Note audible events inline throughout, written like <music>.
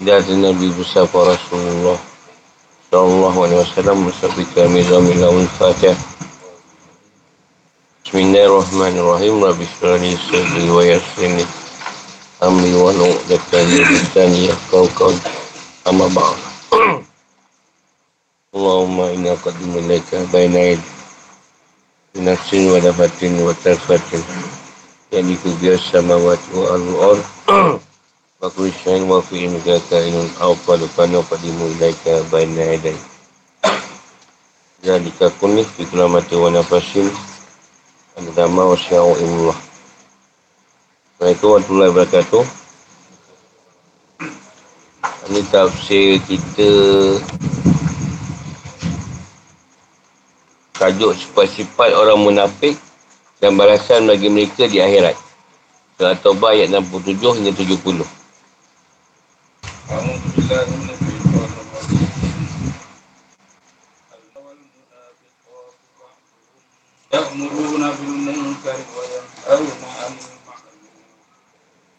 dari Nabi besar Rasulullah? Sallallahu alaihi wasallam bersabda kami zamil lawan fatih Bismillahirrahmanirrahim. Rabbi syrali sadri wa yassirni amri wa nu'datan lisani yafqahu qawli. Amma ba'd. <clears throat> Allahumma inna qadimu ilaika baina aid nafsin wa dafatin wa tarfatin. Yang dikubir samawati wa al-ard <clears throat> Fakul syain wa fi imika kainun awfalu kanu qadimu ilaika baina yadai. Zalika kunih fi kulamati wa nafasin Al-Dhamma wa sya'u imullah Assalamualaikum warahmatullahi wabarakatuh. Ini tafsir kita Tajuk sifat-sifat orang munafik Dan balasan bagi mereka di akhirat. Surah Taubah ayat 67 hingga 70 أعوذ بالله من بعضهم يأمرون بالمنكر وينهون عن المعروف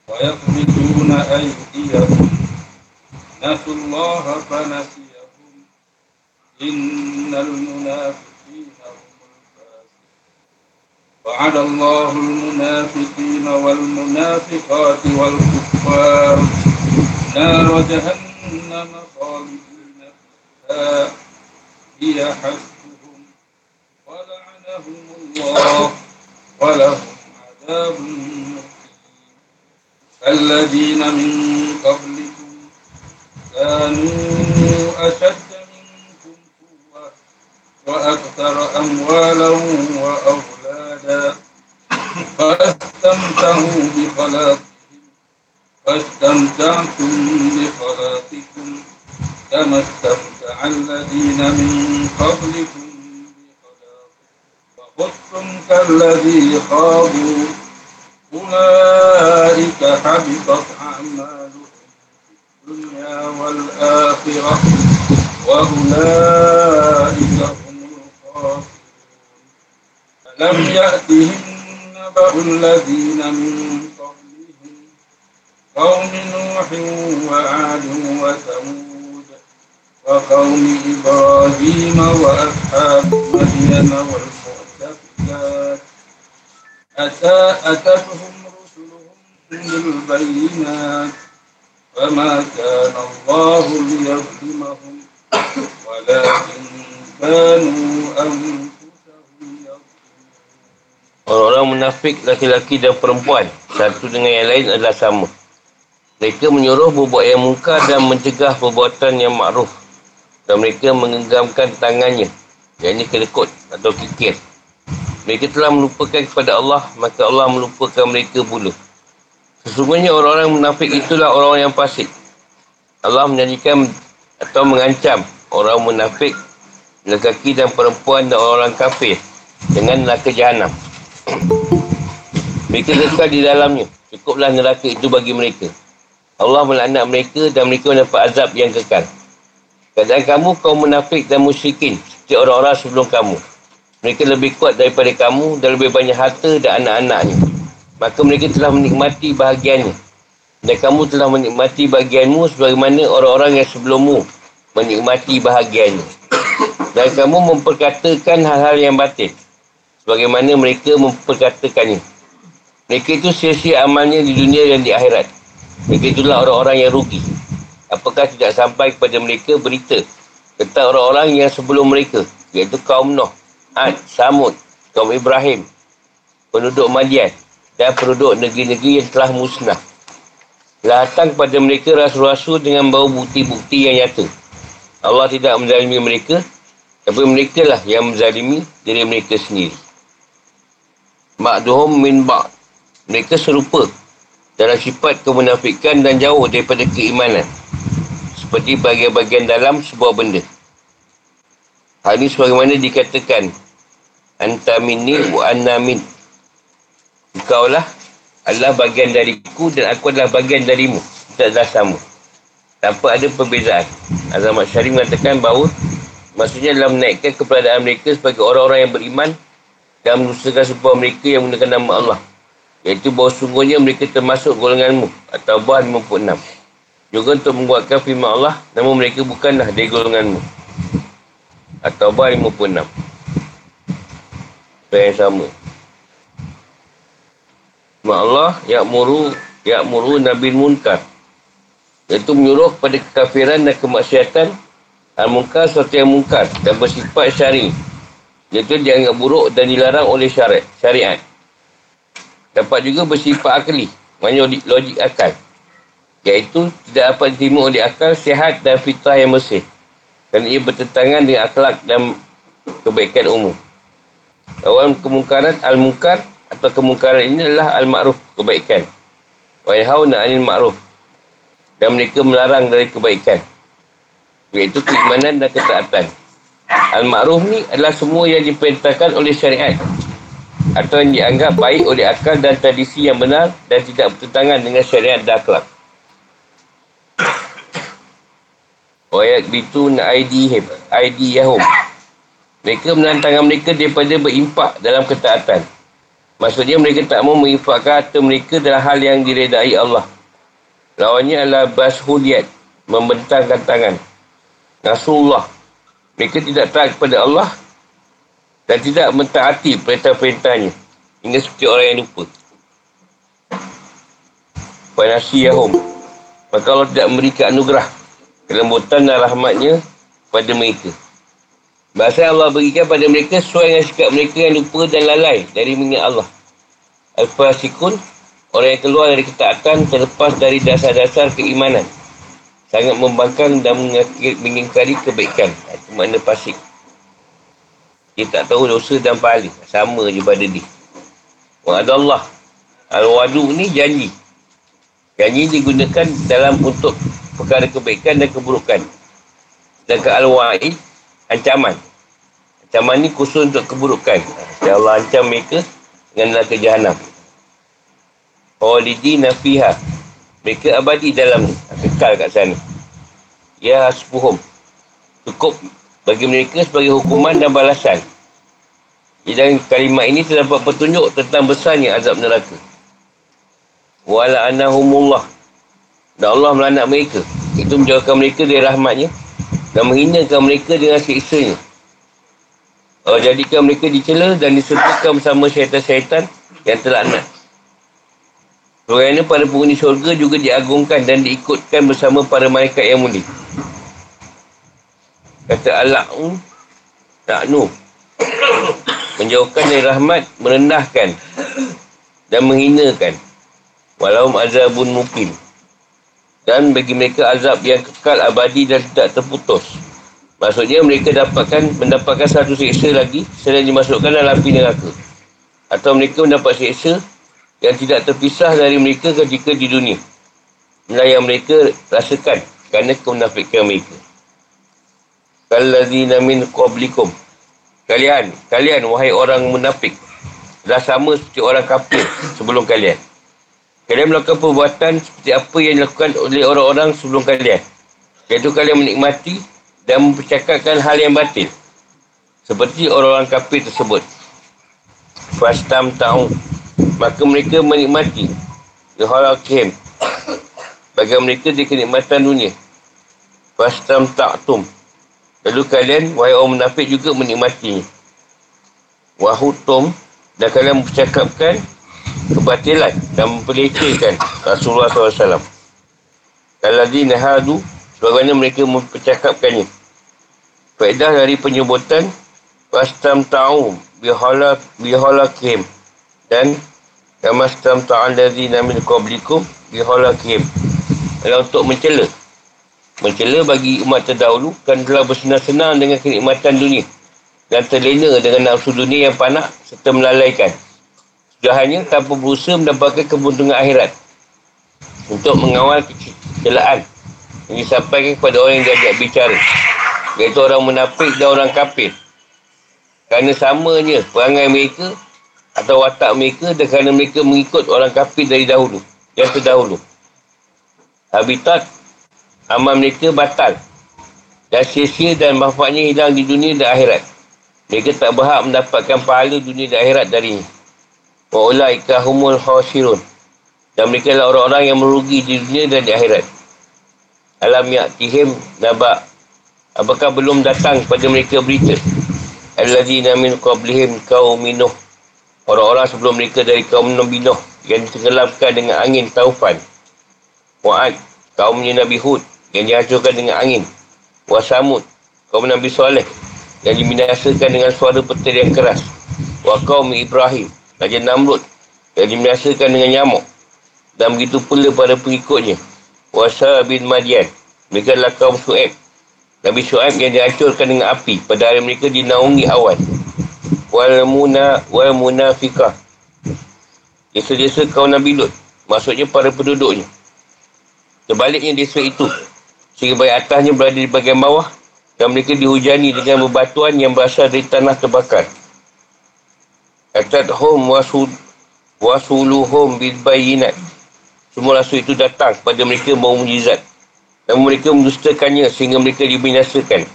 ويقبضون أيديهم. نسوا الله فنسيهم. إن المنافقين هم الفاسقون. وعد الله المنافقين والمنافقات والكفار. نار جهنم خالدين فيها. هي حسبهم ولعنهم الله ولهم عذاب مقيم. الذين من قبلكم كانوا أشد منكم قوة وأكثر أموالا وأولادا فأستمتعوا بخلاقهم. فاستمتعتم بخلاقكم كما استمتع الذين من قبلكم وخذتم كالذي خاضوا أولئك حبطت أعمالهم في الدنيا والآخرة وأولئك هم الخاسرون. ألم يأتهم نبأ الذين من قوم نوح وعاد وثمود وقوم إبراهيم وأصحاب مدين والمؤتفكات. أتى أتتهم رسلهم بالبينات. فما كان الله ليظلمهم ولكن كانوا أنفسهم Orang-orang munafik laki-laki dan perempuan Satu dengan yang lain adalah sama. Mereka menyuruh berbuat yang muka dan mencegah perbuatan yang makruf Dan mereka menggenggamkan tangannya Yang ini kelekut atau kikir. Mereka telah melupakan kepada Allah Maka Allah melupakan mereka pula. Sesungguhnya orang-orang munafik itulah orang yang fasik. Allah menjanjikan atau mengancam orang munafik Lelaki dan perempuan dan orang-orang kafir Dengan neraka jahanam <clears throat> mereka kekal di dalamnya. Cukuplah neraka itu bagi mereka. Allah melaknat mereka dan mereka mendapat azab yang kekal. Keadaan kamu, kaum munafik dan musyrikin. Seperti orang-orang sebelum kamu. Mereka lebih kuat daripada kamu dan lebih banyak harta dan anak-anaknya. Maka mereka telah menikmati bahagiannya. Dan kamu telah menikmati bahagianmu sebagaimana orang-orang yang sebelummu menikmati bahagiannya. Dan kamu memperkatakan hal-hal yang batin. Sebagaimana mereka memperkatakannya. Mereka itu sia-sia amalnya di dunia dan di akhirat. Mereka itulah orang-orang yang rugi. Apakah tidak sampai kepada mereka berita tentang orang-orang yang sebelum mereka, iaitu kaum Nuh, Ad, Samud, kaum Ibrahim, penduduk Madian dan penduduk negeri-negeri yang telah musnah. Datang kepada mereka rasul-rasul dengan bawa bukti-bukti yang nyata. Allah tidak menzalimi mereka, tapi mereka lah yang menzalimi diri mereka sendiri. Ma'duhum min ba' Mereka serupa dalam sifat kemunafikan dan jauh daripada keimanan. Seperti bagian-bagian dalam sebuah benda. Hal ini sebagaimana dikatakan Anta minni wa anna min. Engkaulah adalah bagian dariku dan aku adalah bagian darimu. Kita adalah sama. Tanpa ada perbezaan. Azam Syarif mengatakan bahawa maksudnya dalam menaikkan keberadaan mereka sebagai orang-orang yang beriman dan menusakan sebuah mereka yang menggunakan nama Allah. Iaitu bahawa sungguhnya mereka termasuk golonganmu atau buah 56. juga untuk membuatkan firman Allah namun mereka bukanlah dari golonganmu At-Taubah 56 Apa yang sama Firman Allah Ya'muru Ya'muru Nabi Munkar Iaitu menyuruh pada kekafiran dan kemaksiatan Al-Munkar sesuatu yang mungkar Dan bersifat syari Iaitu dianggap buruk dan dilarang oleh syariat, syariat. Dapat juga bersifat akli. Maksudnya logik, logik akal. Iaitu tidak dapat diterima oleh akal sihat dan fitrah yang bersih. Dan ia bertentangan dengan akhlak dan kebaikan umum. Awal kemungkaran al-mungkar atau kemungkaran ini adalah al-ma'ruf kebaikan. Wa yahawna anil ma'ruf. Dan mereka melarang dari kebaikan. Iaitu keimanan dan ketaatan. Al-ma'ruf ni adalah semua yang diperintahkan oleh syariat atau yang dianggap baik oleh akal dan tradisi yang benar dan tidak bertentangan dengan syariat dan akhlak Wayak bitu aidihim aidiyahum. Mereka menantang mereka daripada berimpak dalam ketaatan. Maksudnya mereka tak mau menginfakkan harta mereka dalam hal yang diredai Allah. Lawannya adalah bashudiyat, membentangkan tangan. Nasrullah. Mereka tidak taat kepada Allah dan tidak mentaati perintah-perintahnya. Hingga seperti orang yang lupa. Panasiyahum. Maka Allah tidak memberikan anugerah kelembutan dan rahmatnya pada mereka. Bahasa Allah berikan pada mereka sesuai dengan sikap mereka yang lupa dan lalai dari mengingat Allah. Al-Fasikun, orang yang keluar dari ketaatan terlepas dari dasar-dasar keimanan. Sangat membangkang dan mengingkari kebaikan. Itu makna pasik. Dia tak tahu dosa dan pahala. Sama je pada dia. Wa'ad Allah. Al-Wadu ni janji. Janji digunakan dalam untuk perkara kebaikan dan keburukan. Dan ke al-wa'id, ancaman. Ancaman ni khusus untuk keburukan. Ya Allah ancam mereka dengan neraka jahanam. Khalidi nafiha. Mereka abadi dalam. Kekal kat sana. Ya hasbuhum. Cukup bagi mereka sebagai hukuman dan balasan. Dan kalimat ini terdapat petunjuk tentang besarnya azab neraka. Wala anahumullah. Dan Allah melanak mereka. Itu menjauhkan mereka dari rahmatnya. Dan menghinakan mereka dengan siksanya. Allah jadikan mereka dicela dan disertakan bersama syaitan-syaitan yang terlaknat. Kerana para penghuni syurga juga diagungkan dan diikutkan bersama para malaikat yang mulia. Kata Al-La'un, Ta'nu. Menjauhkan dari rahmat, merendahkan dan menghinakan. Walau azabun mukim dan bagi mereka azab yang kekal abadi dan tidak terputus. Maksudnya mereka dapatkan mendapatkan satu siksa lagi selain dimasukkan dalam api neraka. Atau mereka mendapat siksa yang tidak terpisah dari mereka ketika di dunia. Inilah yang mereka rasakan kerana kemunafikan mereka. Kallazina min qablikum. Kalian, kalian wahai orang munafik. Dah sama seperti orang kafir sebelum kalian. Kalian melakukan perbuatan seperti apa yang dilakukan oleh orang-orang sebelum kalian. Iaitu kalian menikmati dan mempercakapkan hal yang batil. Seperti orang-orang kafir tersebut. Fastam ta'u. Maka mereka menikmati. Yuhalakim. Bagi mereka di kenikmatan dunia. Fastam ta'tum. Lalu kalian, wahai orang munafik juga menikmatinya. Wahutum. Dan kalian mempercakapkan kebatilan dan memperlecehkan Rasulullah SAW. Kalau di nahadu, sebagainya mereka mempercakapkannya. Faedah dari penyebutan Wastam ta'u bihala bihala kim dan Kamastam ta'al dari namin qablikum bihala kim adalah untuk mencela. Mencela bagi umat terdahulu kan telah bersenang-senang dengan kenikmatan dunia. Dan terlena dengan nafsu dunia yang panak serta melalaikan. Jahannya tanpa berusaha mendapatkan keuntungan akhirat. Untuk mengawal kecelaan yang disampaikan kepada orang yang diajak bicara. Iaitu orang munafik dan orang kafir. Kerana samanya perangai mereka atau watak mereka dan kerana mereka mengikut orang kafir dari dahulu yang terdahulu. Habitat amal mereka batal. Dan sia-sia dan manfaatnya hilang di dunia dan akhirat. Mereka tak berhak mendapatkan pahala dunia dan akhirat darinya Wa ulaika humul khasirun. Dan mereka adalah orang-orang yang merugi di dunia dan di akhirat. alam ya'tihim naba apakah belum datang pada mereka berita? Alladzina min qablihim qaumin nuh. Orang-orang sebelum mereka dari kaum Nabi Nuh yang ditenggelamkan dengan angin taufan. Wa'ad kaumnya Nabi Hud yang dihancurkan dengan angin Wasamud kaum Nabi Soleh yang dibinasakan dengan suara petir yang keras wa kaum Ibrahim Raja Namrud yang dibinasakan dengan nyamuk. Dan begitu pula pada pengikutnya Wasa bin Madian mereka adalah kaum Su'eb Nabi Su'eb yang dihancurkan dengan api pada hari mereka dinaungi awan wal muna wal munafiqah. Desa-desa kaum Nabi Lut maksudnya para penduduknya. Sebaliknya desa itu sehingga baik atasnya berada di bagian bawah dan mereka dihujani dengan bebatuan yang berasal dari tanah terbakar. Atadhum wasul wasuluhum bil bayinat. Semua rasul itu datang pada mereka bawa mujizat. Dan mereka mendustakannya sehingga mereka dibinasakan.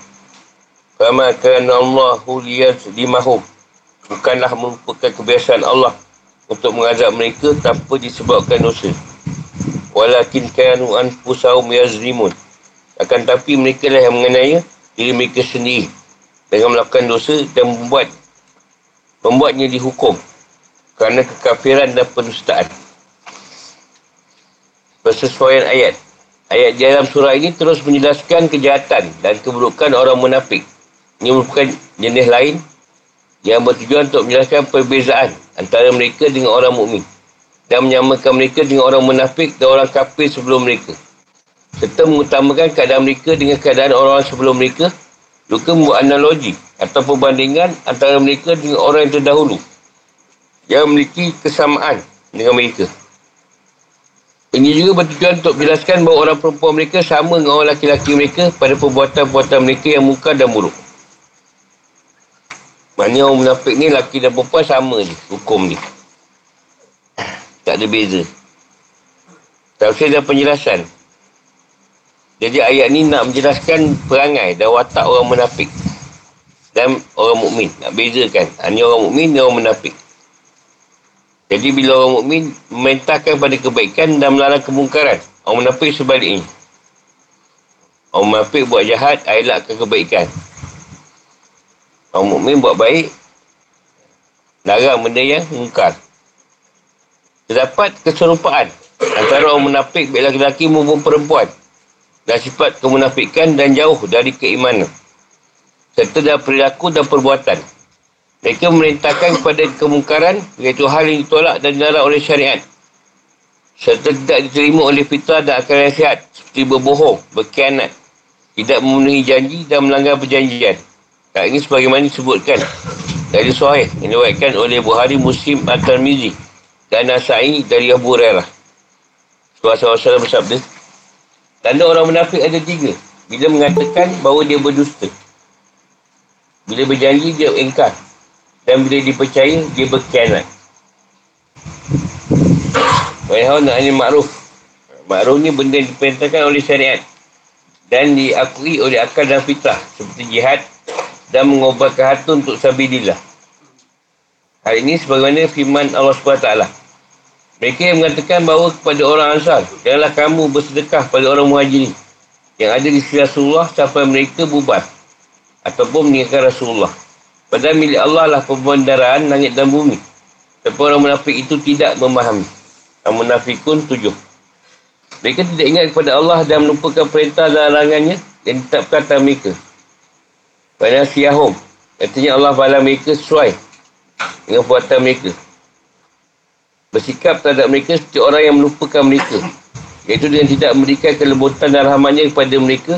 Fama kana Allahu liyazlimahum. Bukanlah merupakan kebiasaan Allah untuk mengazab mereka tanpa disebabkan dosa. Walakin kanu anfusahum yazlimun. Akan tapi mereka lah yang mengenai diri mereka sendiri dengan melakukan dosa dan membuat membuatnya dihukum kerana kekafiran dan penustaan. Persesuaian ayat. Ayat di dalam surah ini terus menjelaskan kejahatan dan keburukan orang munafik. Ini merupakan jenis lain yang bertujuan untuk menjelaskan perbezaan antara mereka dengan orang mukmin dan menyamakan mereka dengan orang munafik dan orang kafir sebelum mereka serta mengutamakan keadaan mereka dengan keadaan orang sebelum mereka juga membuat analogi atau perbandingan antara mereka dengan orang yang terdahulu yang memiliki kesamaan dengan mereka ini juga bertujuan untuk menjelaskan bahawa orang perempuan mereka sama dengan orang laki-laki mereka pada perbuatan-perbuatan mereka yang muka dan buruk Maknanya orang munafik ni laki dan perempuan sama je hukum ni. Tak ada beza. Tafsir dan penjelasan. Jadi ayat ni nak menjelaskan perangai dan watak orang munafik dan orang mukmin. Nak bezakan. Ini ha, orang mukmin dan orang munafik. Jadi bila orang mukmin memerintahkan pada kebaikan dan melarang kemungkaran, orang munafik sebaliknya. Orang munafik buat jahat, elakkan kebaikan. Orang mukmin buat baik, larang benda yang mungkar. Terdapat keserupaan antara orang munafik baik lelaki maupun perempuan dan sifat kemunafikan dan jauh dari keimanan serta dalam perilaku dan perbuatan. Mereka memerintahkan kepada kemungkaran iaitu hal yang ditolak dan dilarang oleh syariat serta tidak diterima oleh fitrah dan akal nasihat seperti berbohong, berkhianat, tidak memenuhi janji dan melanggar perjanjian. Tak ini sebagaimana disebutkan dari Suhaib yang diwakilkan oleh Buhari Muslim At-Tirmizi dan Nasai dari Abu Hurairah. Rasulullah SAW bersabda, Tanda orang munafik ada tiga. Bila mengatakan bahawa dia berdusta. Bila berjanji, dia engkar. Dan bila dipercaya, dia berkhianat. Wahai nak ini makruf. Makruf ni benda yang diperintahkan oleh syariat. Dan diakui oleh akal dan fitrah. Seperti jihad dan mengobatkan harta untuk sabidillah. Hal ini sebagaimana firman Allah SWT. Mereka yang mengatakan bahawa kepada orang Ansar, janganlah kamu bersedekah pada orang muhajirin yang ada di sisi Rasulullah sampai mereka bubar ataupun meninggalkan Rasulullah. Padahal milik Allah lah pembendaraan langit dan bumi. Tapi orang munafik itu tidak memahami. Orang munafikun tujuh. Mereka tidak ingat kepada Allah dan melupakan perintah dan larangannya yang ditetapkan atas mereka. Pada siyahum. Artinya Allah bala mereka sesuai dengan perbuatan mereka bersikap terhadap mereka seperti orang yang melupakan mereka. Iaitu dengan tidak memberikan kelembutan dan rahmatnya kepada mereka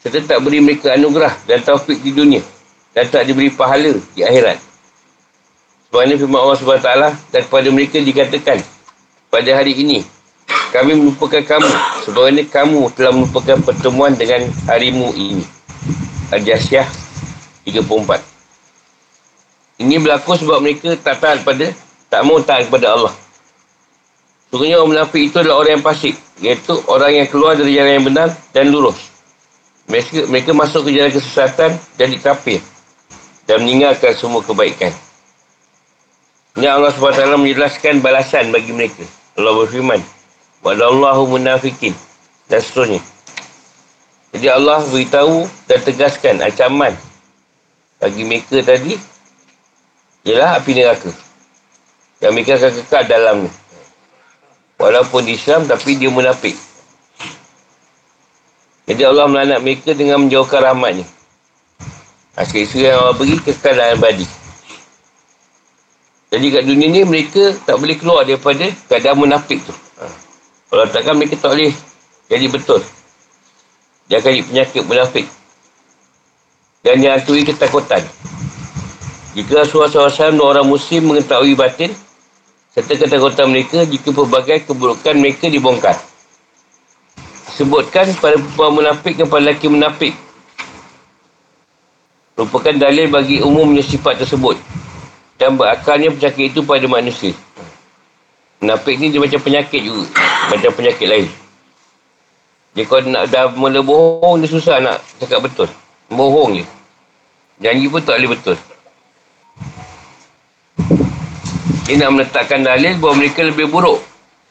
serta tak beri mereka anugerah dan taufik di dunia dan tak diberi pahala di akhirat. Sebabnya firman Allah SWT dan kepada mereka dikatakan pada hari ini kami melupakan kamu sebabnya kamu telah melupakan pertemuan dengan harimu ini. Al-Jasyah 34 ini berlaku sebab mereka tak taat pada tak mau taat kepada Allah. Sungguhnya orang munafik itu adalah orang yang pasik. Iaitu orang yang keluar dari jalan yang benar dan lurus. Mereka, mereka masuk ke jalan kesesatan dan dikapir. Dan meninggalkan semua kebaikan. Ini Allah SWT menjelaskan balasan bagi mereka. Allah berfirman. Wadallahu munafikin. Dan seterusnya. Jadi Allah beritahu dan tegaskan ancaman bagi mereka tadi ialah api neraka. Yang mereka akan kekal dalam ni. Walaupun Islam tapi dia munafik. Jadi Allah melanak mereka dengan menjauhkan rahmatnya. Asyik isu yang Allah beri kekal dalam badi. Jadi kat dunia ni mereka tak boleh keluar daripada keadaan munafik tu. Ha. Kalau takkan mereka tak boleh jadi betul. Dia akan penyakit munafik. Dan yang hantui ketakutan. Jika Rasulullah SAW dan orang muslim mengetahui batin, serta ketakutan mereka jika pelbagai keburukan mereka dibongkar. Sebutkan pada perempuan munafik dan pada lelaki munafik. Merupakan dalil bagi umumnya sifat tersebut. Dan berakalnya penyakit itu pada manusia. Munafik ni dia macam penyakit juga. Macam penyakit lain. Dia kalau nak dah mula bohong, dia susah nak cakap betul. Bohong je. Janji pun tak boleh betul. Dia nak meletakkan dalil bahawa mereka lebih buruk.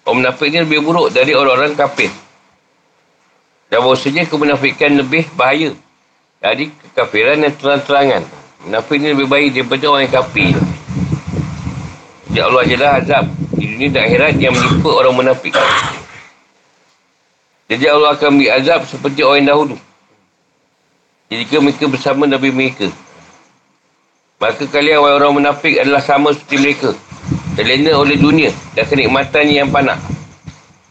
Orang munafik ni lebih buruk dari orang-orang kafir. Dan bahawasanya kemunafikan lebih bahaya dari kekafiran dan terang-terangan. Munafik ni lebih baik daripada orang yang kafir. Ya Allah adalah azab di dunia dan akhirat yang menimpa orang munafik. Jadi Allah akan beri azab seperti orang yang dahulu. Jika mereka bersama Nabi mereka. Maka kalian orang-orang munafik adalah sama seperti mereka. Terlena oleh dunia dan kenikmatannya yang panak.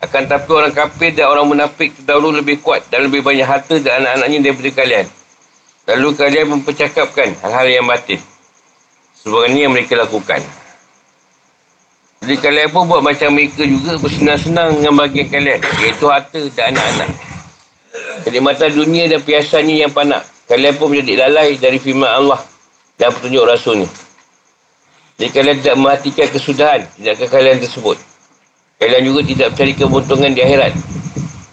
Akan tapi orang kafir dan orang munafik terdahulu lebih kuat dan lebih banyak harta dan anak-anaknya daripada kalian. Lalu kalian mempercakapkan hal-hal yang batin. Sebenarnya yang mereka lakukan. Jadi kalian pun buat macam mereka juga bersenang-senang dengan bagian kalian. Iaitu harta dan anak-anak. Jadi mata dunia dan piasannya yang panak. Kalian pun menjadi lalai dari firman Allah dan petunjuk Rasulnya. Jadi kalian tidak mematikan kesudahan tindakan kalian tersebut. Kalian juga tidak mencari keuntungan di akhirat.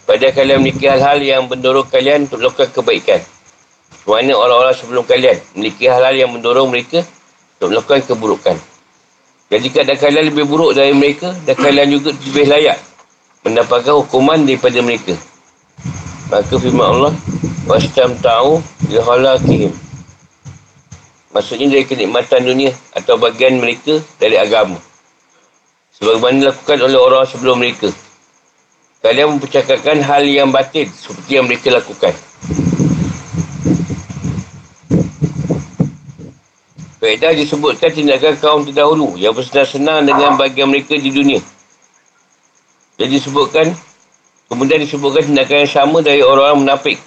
Pada kalian memiliki hal-hal yang mendorong kalian untuk melakukan kebaikan. Semana orang-orang sebelum kalian memiliki hal-hal yang mendorong mereka untuk melakukan keburukan. Jika ada kalian lebih buruk dari mereka, dan kalian juga lebih layak mendapatkan hukuman daripada mereka. Maka firman Allah, Wastam ta'u lihalakihim. Maksudnya dari kenikmatan dunia atau bagian mereka dari agama. Sebagaimana dilakukan oleh orang sebelum mereka. Kalian mempercakapkan hal yang batin seperti yang mereka lakukan. Faedah disebutkan tindakan kaum terdahulu yang bersenang-senang dengan bagian mereka di dunia. Jadi disebutkan, kemudian disebutkan tindakan yang sama dari orang-orang munafik.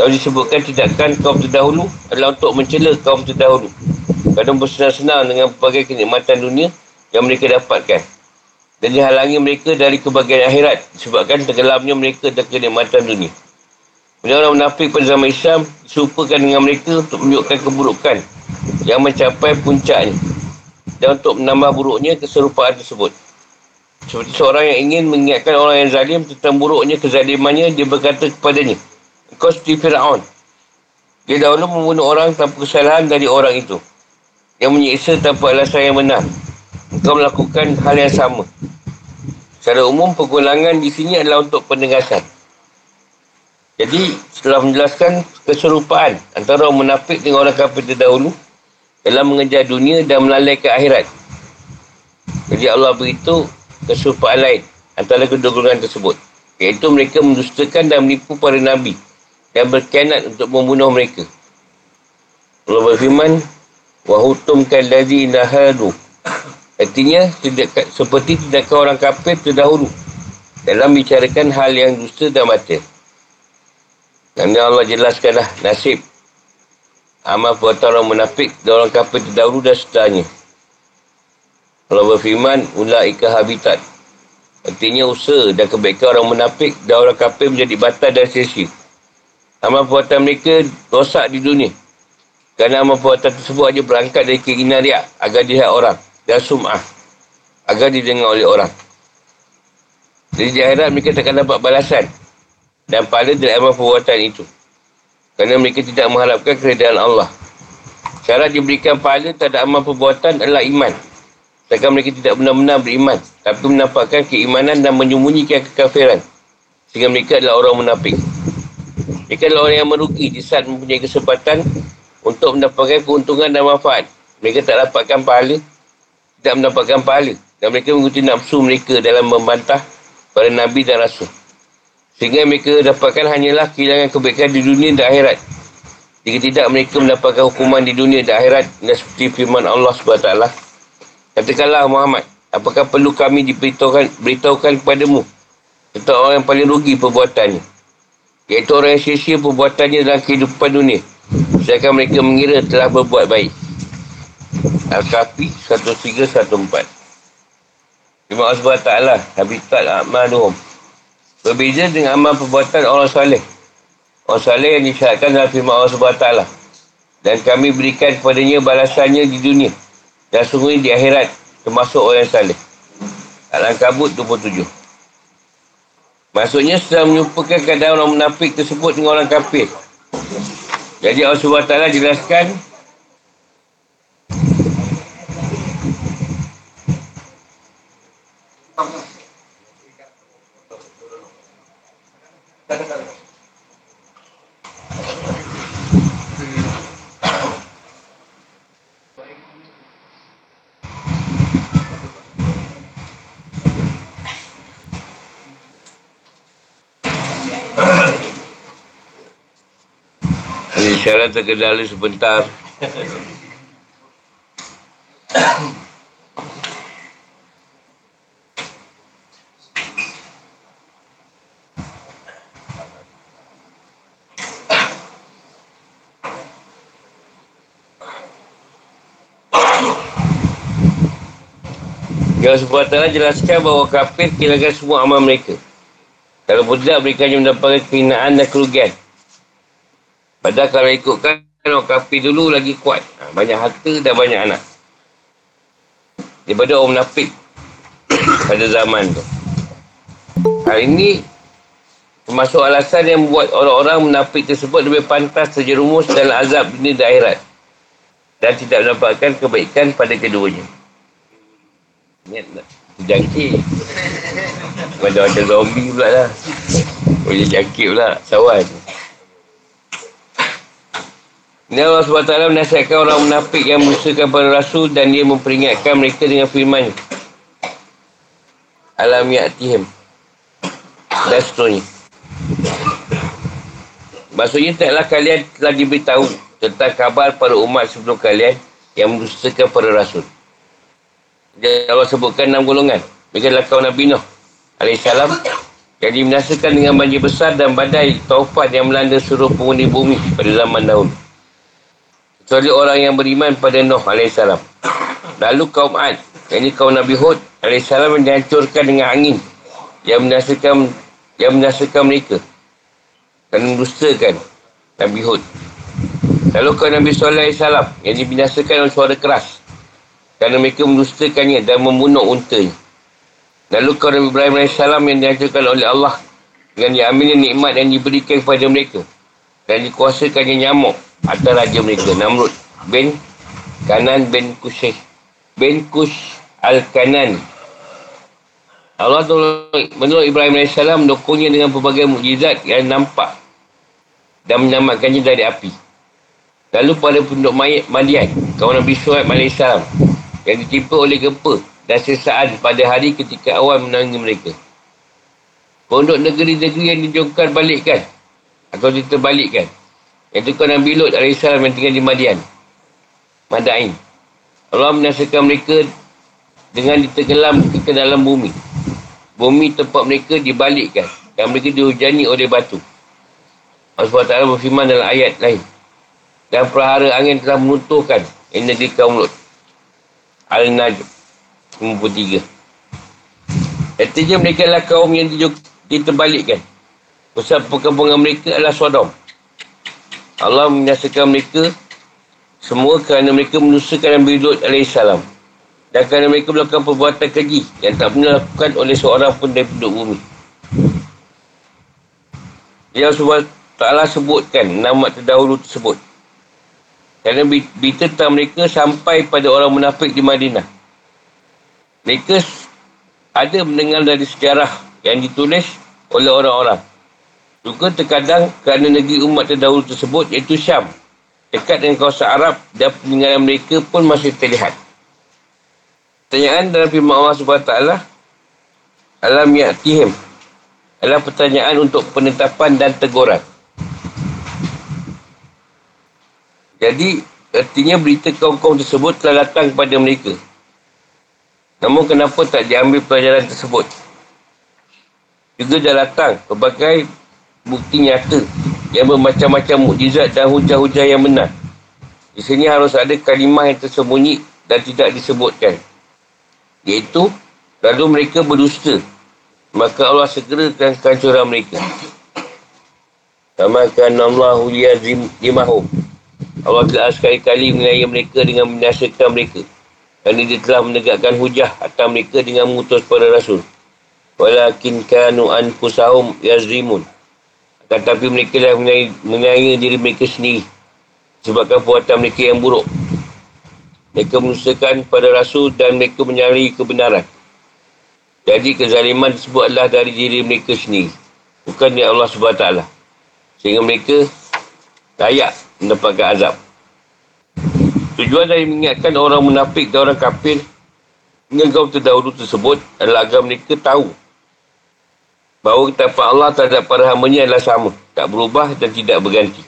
Lalu disebutkan tindakan kaum terdahulu adalah untuk mencela kaum terdahulu. Kadang bersenang-senang dengan berbagai kenikmatan dunia yang mereka dapatkan. Dan dihalangi mereka dari kebahagiaan akhirat disebabkan tenggelamnya mereka dan kenikmatan dunia. Kemudian orang munafik pada zaman Islam disupakan dengan mereka untuk menunjukkan keburukan yang mencapai puncaknya dan untuk menambah buruknya keserupaan tersebut. Seperti seorang yang ingin mengingatkan orang yang zalim tentang buruknya kezalimannya, dia berkata kepadanya, Engkau seperti Fir'aun. Dia dahulu membunuh orang tanpa kesalahan dari orang itu. Yang menyiksa tanpa alasan yang benar. Engkau melakukan hal yang sama. Secara umum, pengulangan di sini adalah untuk penegasan. Jadi, setelah menjelaskan keserupaan antara orang munafik dengan orang kafir terdahulu, dalam mengejar dunia dan melalaikan akhirat. Jadi Allah beritahu kesumpaan lain antara kedua golongan tersebut. Iaitu mereka mendustakan dan menipu para Nabi dan berkhianat untuk membunuh mereka. Allah berfirman, وَهُتُمْ كَالَّذِي نَهَدُ Artinya, tidak, seperti tindakan orang kafir terdahulu dalam bicarakan hal yang dusta dan batil. Dan Allah jelaskanlah nasib amal perbuatan orang munafik dan orang kafir terdahulu dan setelahnya. Allah berfirman, ika habitat. Artinya usaha dan kebaikan orang munafik dan orang kafir menjadi batal dan sia Amal perbuatan mereka rosak di dunia. Kerana amal perbuatan tersebut hanya berangkat dari keinginan riak agar dilihat orang dan sum'ah agar didengar oleh orang. Jadi di akhirat mereka takkan dapat balasan dan pahala dari amal perbuatan itu. Kerana mereka tidak mengharapkan keredaan Allah. Syarat diberikan pahala tak ada amal perbuatan adalah iman. Sedangkan mereka tidak benar-benar beriman. Tapi menampakkan keimanan dan menyembunyikan kekafiran. Sehingga mereka adalah orang munafik. Mereka adalah orang yang merugi di saat mempunyai kesempatan untuk mendapatkan keuntungan dan manfaat. Mereka tak dapatkan pahala, tidak mendapatkan pahala. Dan mereka mengikuti nafsu mereka dalam membantah para Nabi dan Rasul. Sehingga mereka dapatkan hanyalah kehilangan kebaikan di dunia dan akhirat. Jika tidak mereka mendapatkan hukuman di dunia dan akhirat. Dan seperti firman Allah SWT. Katakanlah Muhammad, apakah perlu kami diberitahukan beritahukan kepadamu tentang orang yang paling rugi perbuatannya? Iaitu orang yang sia-sia perbuatannya dalam kehidupan dunia. Sedangkan mereka mengira telah berbuat baik. Al-Kafi 1314 Terima kasih SWT Habitat Ahmaduhum Berbeza dengan amal perbuatan orang salih. Orang salih yang disyaratkan dalam firman Allah SWT. Dan kami berikan kepadanya balasannya di dunia. Dan sungguh di akhirat termasuk orang salih. Al-Ankabut 27 Maksudnya setelah menyumpakan keadaan orang munafik tersebut dengan orang kafir. Jadi Allah SWT jelaskan Syarat terkendali sebentar. Yang sebuah jelaskan bahawa kafir kehilangan semua amal mereka. Kalau budak mereka hanya mendapatkan kehinaan dan kerugian. Padahal kalau ikutkan orang kafir dulu lagi kuat. Ha, banyak harta dan banyak anak. Daripada orang munafik <coughs> pada zaman tu. Hari ini termasuk alasan yang membuat orang-orang munafik tersebut lebih pantas terjerumus dalam azab dunia dan akhirat. Dan tidak mendapatkan kebaikan pada keduanya. Ingat tak? Jangkit. Macam-macam zombie pula lah. Boleh jangkit pula. Sawan. Dan Allah SWT menasihatkan orang munafik yang menyusahkan para rasul dan dia memperingatkan mereka dengan firman Alam ya'tihim dan seterusnya. Maksudnya taklah kalian telah diberitahu tentang kabar para umat sebelum kalian yang mendustakan para rasul. Dan Allah sebutkan enam golongan. Mereka adalah kaum Nabi Nuh AS yang diminasakan dengan banjir besar dan badai taufan yang melanda seluruh penghuni bumi pada zaman dahulu. Kecuali orang yang beriman pada Nuh AS. Lalu kaum Ad, yang kaum Nabi Hud AS yang dihancurkan dengan angin yang menasihkan yang menasihkan mereka dan mendustakan Nabi Hud. Lalu kaum Nabi Salih AS yang dibinasakan oleh suara keras kerana mereka mendustakannya dan membunuh untanya. Lalu kaum Nabi Ibrahim AS yang dihancurkan oleh Allah dengan diambilnya nikmat yang diberikan kepada mereka dan dikuasakannya nyamuk atas raja mereka Namrud bin Kanan bin Kushih bin Kush Al-Kanan Allah menurut Ibrahim AS mendukungnya dengan pelbagai mukjizat yang nampak dan menyelamatkannya dari api. Lalu pada penduduk mayat Madian, kawan Nabi Suhaib AS yang ditimpa oleh gempa dan sesaan pada hari ketika awan menangi mereka. Penduduk negeri-negeri yang dijongkar balikkan atau diterbalikkan Iaitu kau Nabi Lut AS yang tinggal di Madian. Madain. Allah menyaksikan mereka dengan ditergelam ke dalam bumi. Bumi tempat mereka dibalikkan. Dan mereka dihujani oleh batu. Allah SWT berfirman dalam ayat lain. Dan perahara angin telah menunturkan yang negeri kaum Lut. Al-Najm. 53. Artinya mereka adalah kaum yang diterbalikkan. Pusat perkembangan mereka adalah Sodom. Allah menyaksikan mereka semua kerana mereka menusakan Nabi Lut AS. Dan kerana mereka melakukan perbuatan keji yang tak pernah dilakukan oleh seorang pun dari penduduk bumi. Yang sebab taklah sebutkan nama terdahulu tersebut. Kerana berita tentang mereka sampai pada orang munafik di Madinah. Mereka ada mendengar dari sejarah yang ditulis oleh orang-orang Juga terkadang kerana negeri umat terdahulu tersebut iaitu Syam. Dekat dengan kawasan Arab dan peninggalan mereka pun masih terlihat. Pertanyaan dalam firman Allah SWT Alam ya'tihim adalah pertanyaan untuk penetapan dan teguran. Jadi, artinya berita kaum-kaum tersebut telah datang kepada mereka. Namun kenapa tak diambil pelajaran tersebut? Juga dah datang berbagai bukti nyata yang bermacam-macam mukjizat dan hujah-hujah yang benar. Di sini harus ada kalimah yang tersembunyi dan tidak disebutkan. Iaitu, lalu mereka berdusta. Maka Allah segerakan kehancuran mereka. Sama kan Allah liyazimahum. Allah telah sekali-kali mengenai mereka dengan menyaksikan mereka. Kerana dia telah menegakkan hujah atas mereka dengan mengutus para rasul. Walakin kanu anfusahum yazrimun. Tetapi mereka dah mengenai diri mereka sendiri. Sebabkan perbuatan mereka yang buruk. Mereka menusakan pada rasul dan mereka menyari kebenaran. Jadi kezaliman tersebut adalah dari diri mereka sendiri. Bukan dari Allah SWT. Sehingga mereka layak mendapatkan azab. Tujuan dari mengingatkan orang munafik dan orang kafir dengan kaum terdahulu tersebut adalah agar mereka tahu bahawa ketapan Allah terhadap para hambanya adalah sama, tak berubah dan tidak berganti.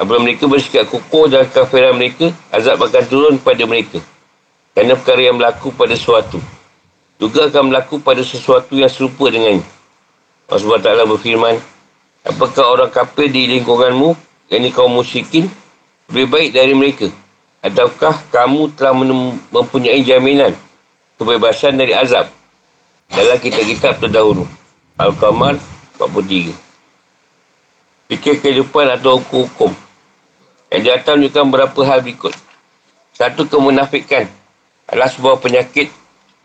Apabila mereka bersikap kukuh dalam kafiran mereka, azab akan turun pada mereka. Kerana perkara yang berlaku pada sesuatu. Juga akan berlaku pada sesuatu yang serupa dengannya. Allah SWT berfirman, Apakah orang kafir di lingkunganmu, yang kaum musyrikin, lebih baik dari mereka? Ataukah kamu telah mempunyai jaminan kebebasan dari azab dalam kitab-kitab terdahulu? Al-Qamar 43. Fikir kehidupan atau hukum-hukum. Yang di atas menunjukkan berapa hal berikut. Satu, kemunafikan adalah sebuah penyakit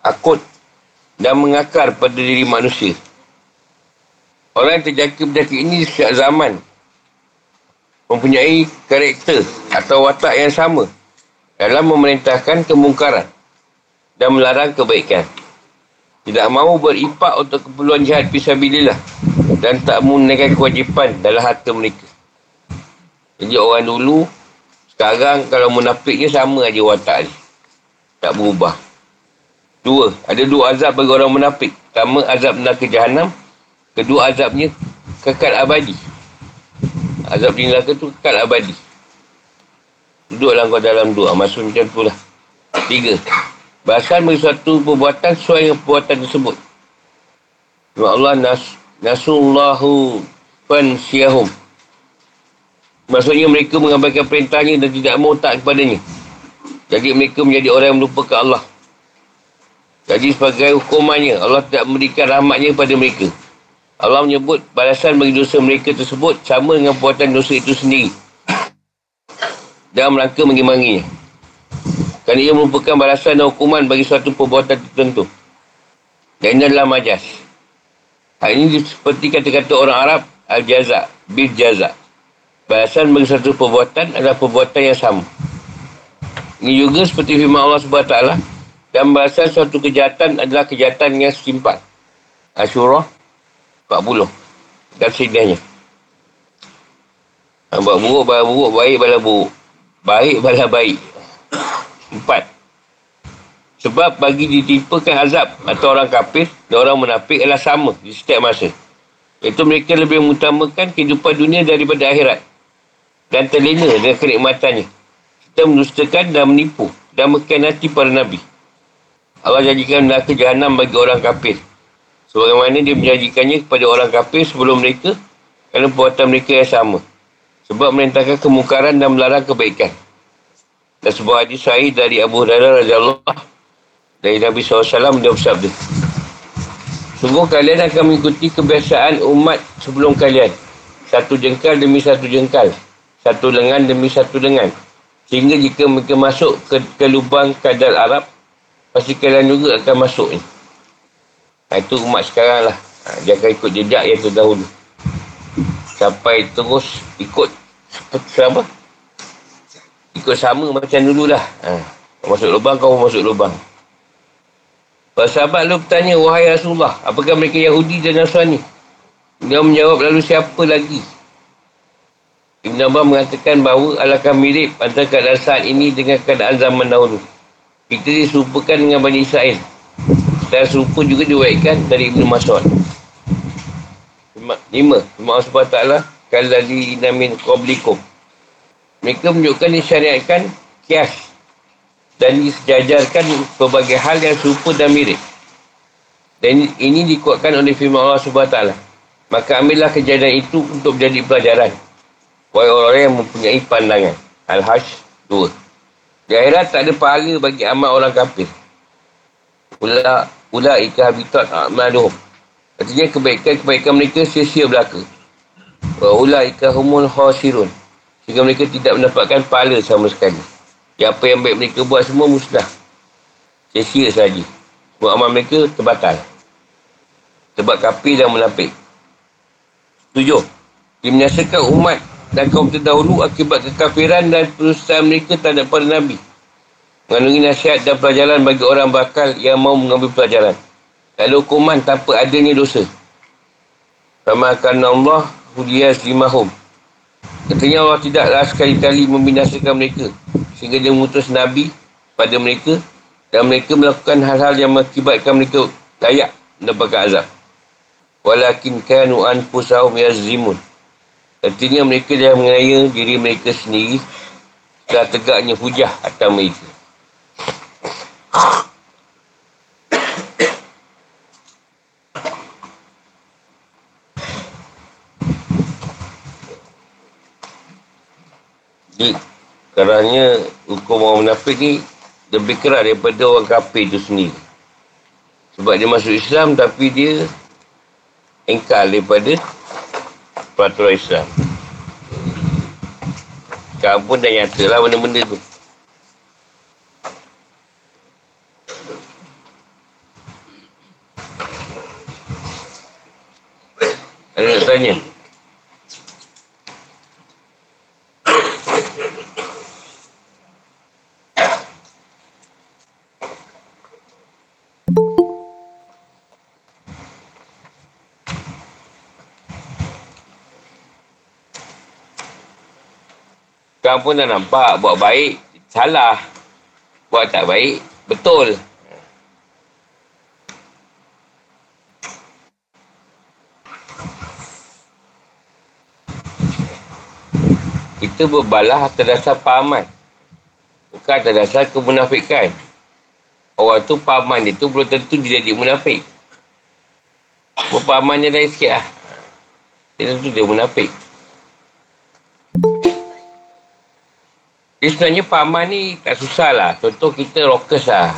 akut dan mengakar pada diri manusia. Orang yang terjangkit penyakit ini setiap zaman mempunyai karakter atau watak yang sama dalam memerintahkan kemungkaran dan melarang kebaikan tidak mahu beripak untuk keperluan jihad fisabilillah dan tak menunaikan kewajipan dalam harta mereka. Jadi orang dulu, sekarang kalau munafiknya sama aja watak ni. Tak berubah. Dua, ada dua azab bagi orang munafik. Pertama, azab neraka jahanam. Kedua, azabnya kekal abadi. Azab di neraka tu kekal abadi. Duduklah kau dalam dua. Maksud macam tu lah. Tiga, Bahkan bagi suatu perbuatan sesuai dengan perbuatan tersebut. Sebab Allah nas, nasullahu fansiyahum. Maksudnya mereka mengabaikan perintahnya dan tidak mau tak kepadanya. Jadi mereka menjadi orang yang melupakan Allah. Jadi sebagai hukumannya, Allah tidak memberikan rahmatnya kepada mereka. Allah menyebut balasan bagi dosa mereka tersebut sama dengan perbuatan dosa itu sendiri. Dan merangka mengimbanginya. Kerana ia merupakan balasan dan hukuman bagi suatu perbuatan tertentu. Dan ini adalah majas. Hal ini seperti kata-kata orang Arab, Al-Jaza, Bil-Jaza. Balasan bagi suatu perbuatan adalah perbuatan yang sama. Ini juga seperti firman Allah SWT. Dan balasan suatu kejahatan adalah kejahatan yang simpan. Asyurah 40. Dan sedihnya. Buat buruk, bala buruk, baik, bala buruk. Baik, bala baik. Empat. Sebab bagi ditimpakan azab atau orang kafir dan orang munafik adalah sama di setiap masa. Iaitu mereka lebih mengutamakan kehidupan dunia daripada akhirat. Dan terlena dengan kenikmatannya. Kita menustakan dan menipu dan mengkhianati para Nabi. Allah jadikan neraka jahanam bagi orang kafir. Sebagaimana dia menjanjikannya kepada orang kafir sebelum mereka kerana perbuatan mereka yang sama. Sebab merintahkan kemungkaran dan melarang kebaikan. Dan sebuah hadis sahih dari Abu Hurairah radhiyallahu dari Nabi SAW dia bersabda. Sungguh kalian akan mengikuti kebiasaan umat sebelum kalian. Satu jengkal demi satu jengkal. Satu lengan demi satu lengan. Sehingga jika mereka masuk ke, ke lubang kadal Arab, pasti kalian juga akan masuk ni. Ha, itu umat sekarang lah. Ha, dia akan ikut jejak yang terdahulu. Sampai terus ikut seperti apa? Ikut sama macam dulu lah. Ha. Masuk lubang, kau masuk lubang. Para sahabat lu bertanya, wahai Rasulullah, apakah mereka Yahudi dan Nasrani? Dia menjawab lalu siapa lagi? Ibn Abbas mengatakan bahawa alangkah mirip antara keadaan saat ini dengan keadaan zaman dahulu. Kita diserupakan dengan Bani Israel. Dan serupa juga diwaikan dari Ibn Mas'ud. Lima. Firman Allah SWT. Kalali namin qablikum. Mereka menunjukkan disyariatkan kias. Dan disejajarkan berbagai hal yang serupa dan mirip. Dan ini dikuatkan oleh firman Allah SWT. Maka ambillah kejadian itu untuk menjadi pelajaran. Wahai orang yang mempunyai pandangan. Al-Hajj 2. Di akhirat tak ada pahala bagi amal orang kafir. Ula, ula ika habitat a'maduhum. Artinya kebaikan-kebaikan mereka sia-sia belaka. Ula ika humul khasirun. Sehingga mereka tidak mendapatkan pahala sama sekali. Ya, apa yang baik mereka buat semua musnah. Sia-sia saja. Semua amal mereka terbatal. Sebab kafir dan menapik. Tujuh. Dia menyaksikan umat dan kaum terdahulu akibat kekafiran dan perusahaan mereka terhadap para Nabi. Mengandungi nasihat dan pelajaran bagi orang bakal yang mau mengambil pelajaran. Lalu hukuman tanpa adanya dosa. Sama akan Allah hudiyas limahum. Katanya Allah tidaklah sekali-kali membinasakan mereka. Sehingga dia mengutus Nabi pada mereka. Dan mereka melakukan hal-hal yang mengakibatkan mereka layak mendapatkan azab. Walakin kanu anfusahum yazzimun. Artinya mereka dah mengenaya diri mereka sendiri setelah tegaknya hujah atas mereka. Jadi, kerana hukum orang munafik ni lebih keras daripada orang kafir tu sendiri. Sebab dia masuk Islam tapi dia engkar daripada peraturan Islam. Sekarang pun dah nyata lah benda-benda tu. Ada nak tanya? Sekarang pun dah nampak buat baik, salah. Buat tak baik, betul. Kita berbalah atas dasar pahaman. Bukan atas dasar kemunafikan. Orang tu pahaman dia tu belum tentu dia jadi munafik. Berpahamannya lain sikit lah. Dia tentu dia munafik. Dia sebenarnya pahaman ni tak susah lah. Contoh kita rockers lah.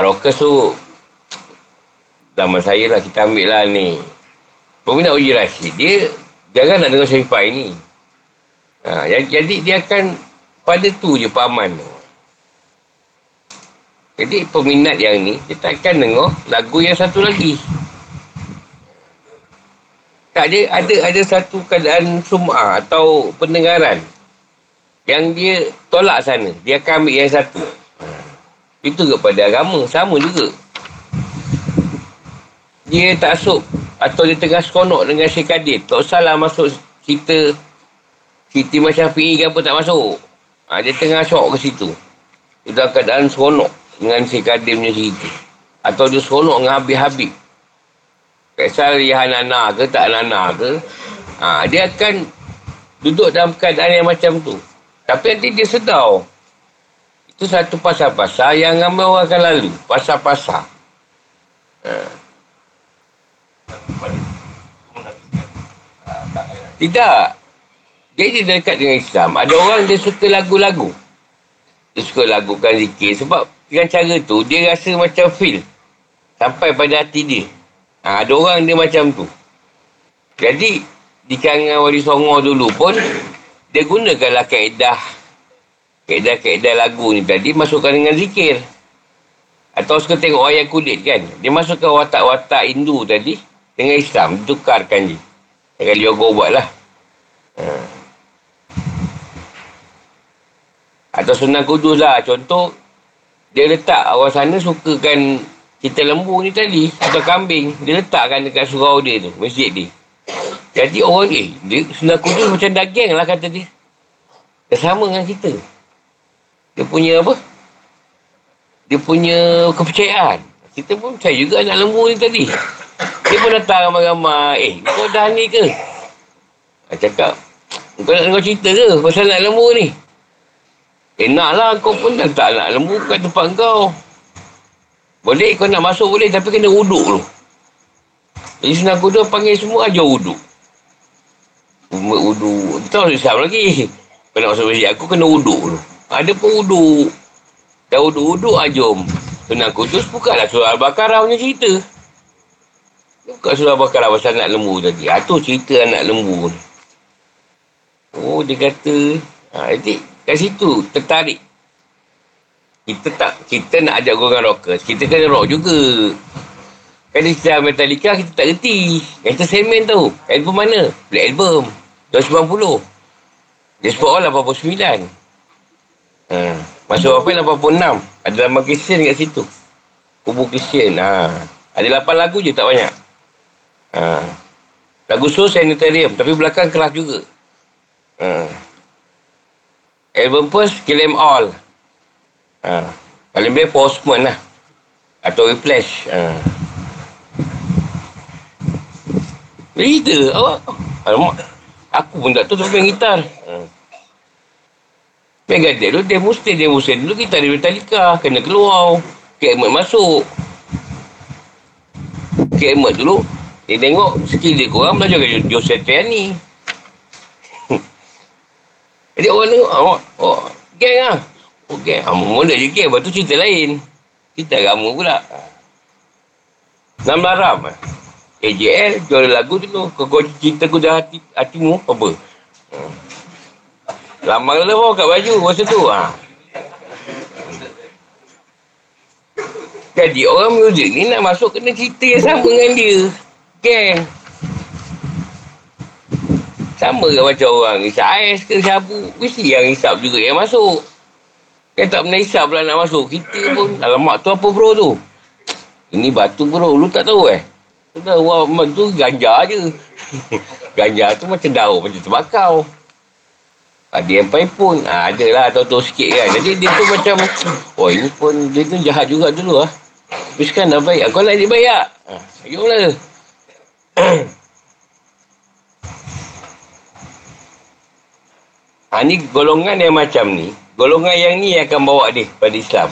Rockers tu zaman saya lah kita ambil lah ni. Peminat uji Rashid. Dia jangan nak dengar Syarifah ni. Ha, jadi dia akan pada tu je pahaman tu. Jadi peminat yang ni dia tak akan dengar lagu yang satu lagi. Tak ada ada ada satu keadaan sum'ah atau pendengaran yang dia tolak sana. Dia akan ambil yang satu. Itu kepada agama. Sama juga. Dia tak asuk. Atau dia tengah sekonok dengan Syekh Kadir. Tak usahlah masuk cerita Siti macam Syafi'i ke apa tak masuk. Ha, dia tengah syok ke situ. Dia dalam keadaan seronok dengan Syekh Kadir punya cerita. Atau dia seronok dengan habis-habis. Kisah dia nana ke tak nana ke. Ha, dia akan duduk dalam keadaan yang macam tu. Tapi nanti dia sedar. Itu satu pasal-pasal yang ramai orang akan lalu. Pasal-pasal. Ha. Tidak. Dia dia dekat dengan Islam. Ada orang dia suka lagu-lagu. Dia suka lagukan zikir. Sebab dengan cara tu, dia rasa macam feel. Sampai pada hati dia. Ha, ada orang dia macam tu. Jadi, di kalangan wali songo dulu pun, dia gunakanlah kaedah kaedah-kaedah lagu ni. Tadi masukkan dengan zikir. Atau suka tengok ayat kulit kan? Dia masukkan watak-watak Hindu tadi dengan Islam. Tukarkan je kali yoga buat lah. Ha. atau sunnah kudus lah. Contoh dia letak orang sana sukakan Kita lembu ni tadi, atau kambing, dia letakkan dekat surau dia tu, masjid dia. Jadi orang ni, dia sunnah kudus macam daging lah kata dia. Dia sama dengan kita. Dia punya apa? Dia punya kepercayaan. Kita pun percaya juga anak lembu ni tadi. Dia pun datang ramai-ramai. Eh, kau dah ni ke? Dia cakap, kau nak kau cerita ke pasal anak lembu ni? Eh, nak lah. Kau pun dah tak anak lembu kat tempat kau. Boleh kau nak masuk boleh tapi kena uduk dulu. Jadi senang kuda panggil semua ajar uduk. Umat uduk. Tak boleh siap lagi. Kau nak masuk masjid aku kena uduk dulu. Ada pun uduk. Dah uduk-uduk ajom. Senang kudus bukanlah surah Al-Baqarah punya cerita. Bukan surah Al-Baqarah pasal anak lembu tadi. Ha, tu cerita anak lembu ni. Oh, dia kata. Ha, jadi, kat situ tertarik. Kita tak, kita nak ajak golongan rockers. Kita kena rock juga. Kan dia Metallica, kita tak reti. Semen tu. Album mana? Black Album. 290. Dia sebut all 89. Ha. Masuk apa 86. Ada nama Christian kat situ. Kubu Christian. Ha. Ada 8 lagu je tak banyak. Ha. Lagu Soul Sanitarium. Tapi belakang kelas juga. Ha. Album first, Kill Em All. Ha. Paling baik postman lah. Atau replace. Ha. Berita. Awak. Alamak. Aku pun tak tahu tu main gitar. Ha. Main gadget tu, dia mesti dia mesti dulu kita ada Metallica. Kena keluar. Kemet masuk. Kemet dulu. Dia tengok skill dia korang belajar ke Joseph Triani. <laughs> Jadi orang tengok, oh, oh geng lah. Okey, okay. mula je game. Lepas tu cerita lain. Cerita agama pula. Nama Aram. AJL, jual lagu tu. Kau, kau cerita ku dah hati, hatimu, apa? Hmm. Lama lah bawa kat baju masa tu. Ha. Jadi orang muzik ni nak masuk kena cerita yang sama dengan dia. Geng. Sama ke macam orang isap ais ke sabu. Mesti yang isap juga yang masuk. Kan tak pernah isap pula nak masuk. Kita pun, alamak tu apa bro tu? Ini batu bro, lu tak tahu eh? Tu dah, wah, tu ganja je. <laughs> ganja tu macam daun, macam terbakau. Ada yang pain pun, ha, ada lah tahu-tahu sikit kan. Jadi dia tu macam, oh ini pun, dia tu jahat juga dulu lah. Tapi sekarang dah baik. Kau nak dia baik tak? Ha, ayolah. ha, <coughs> ni golongan yang macam ni, golongan yang ni akan bawa dia pada Islam.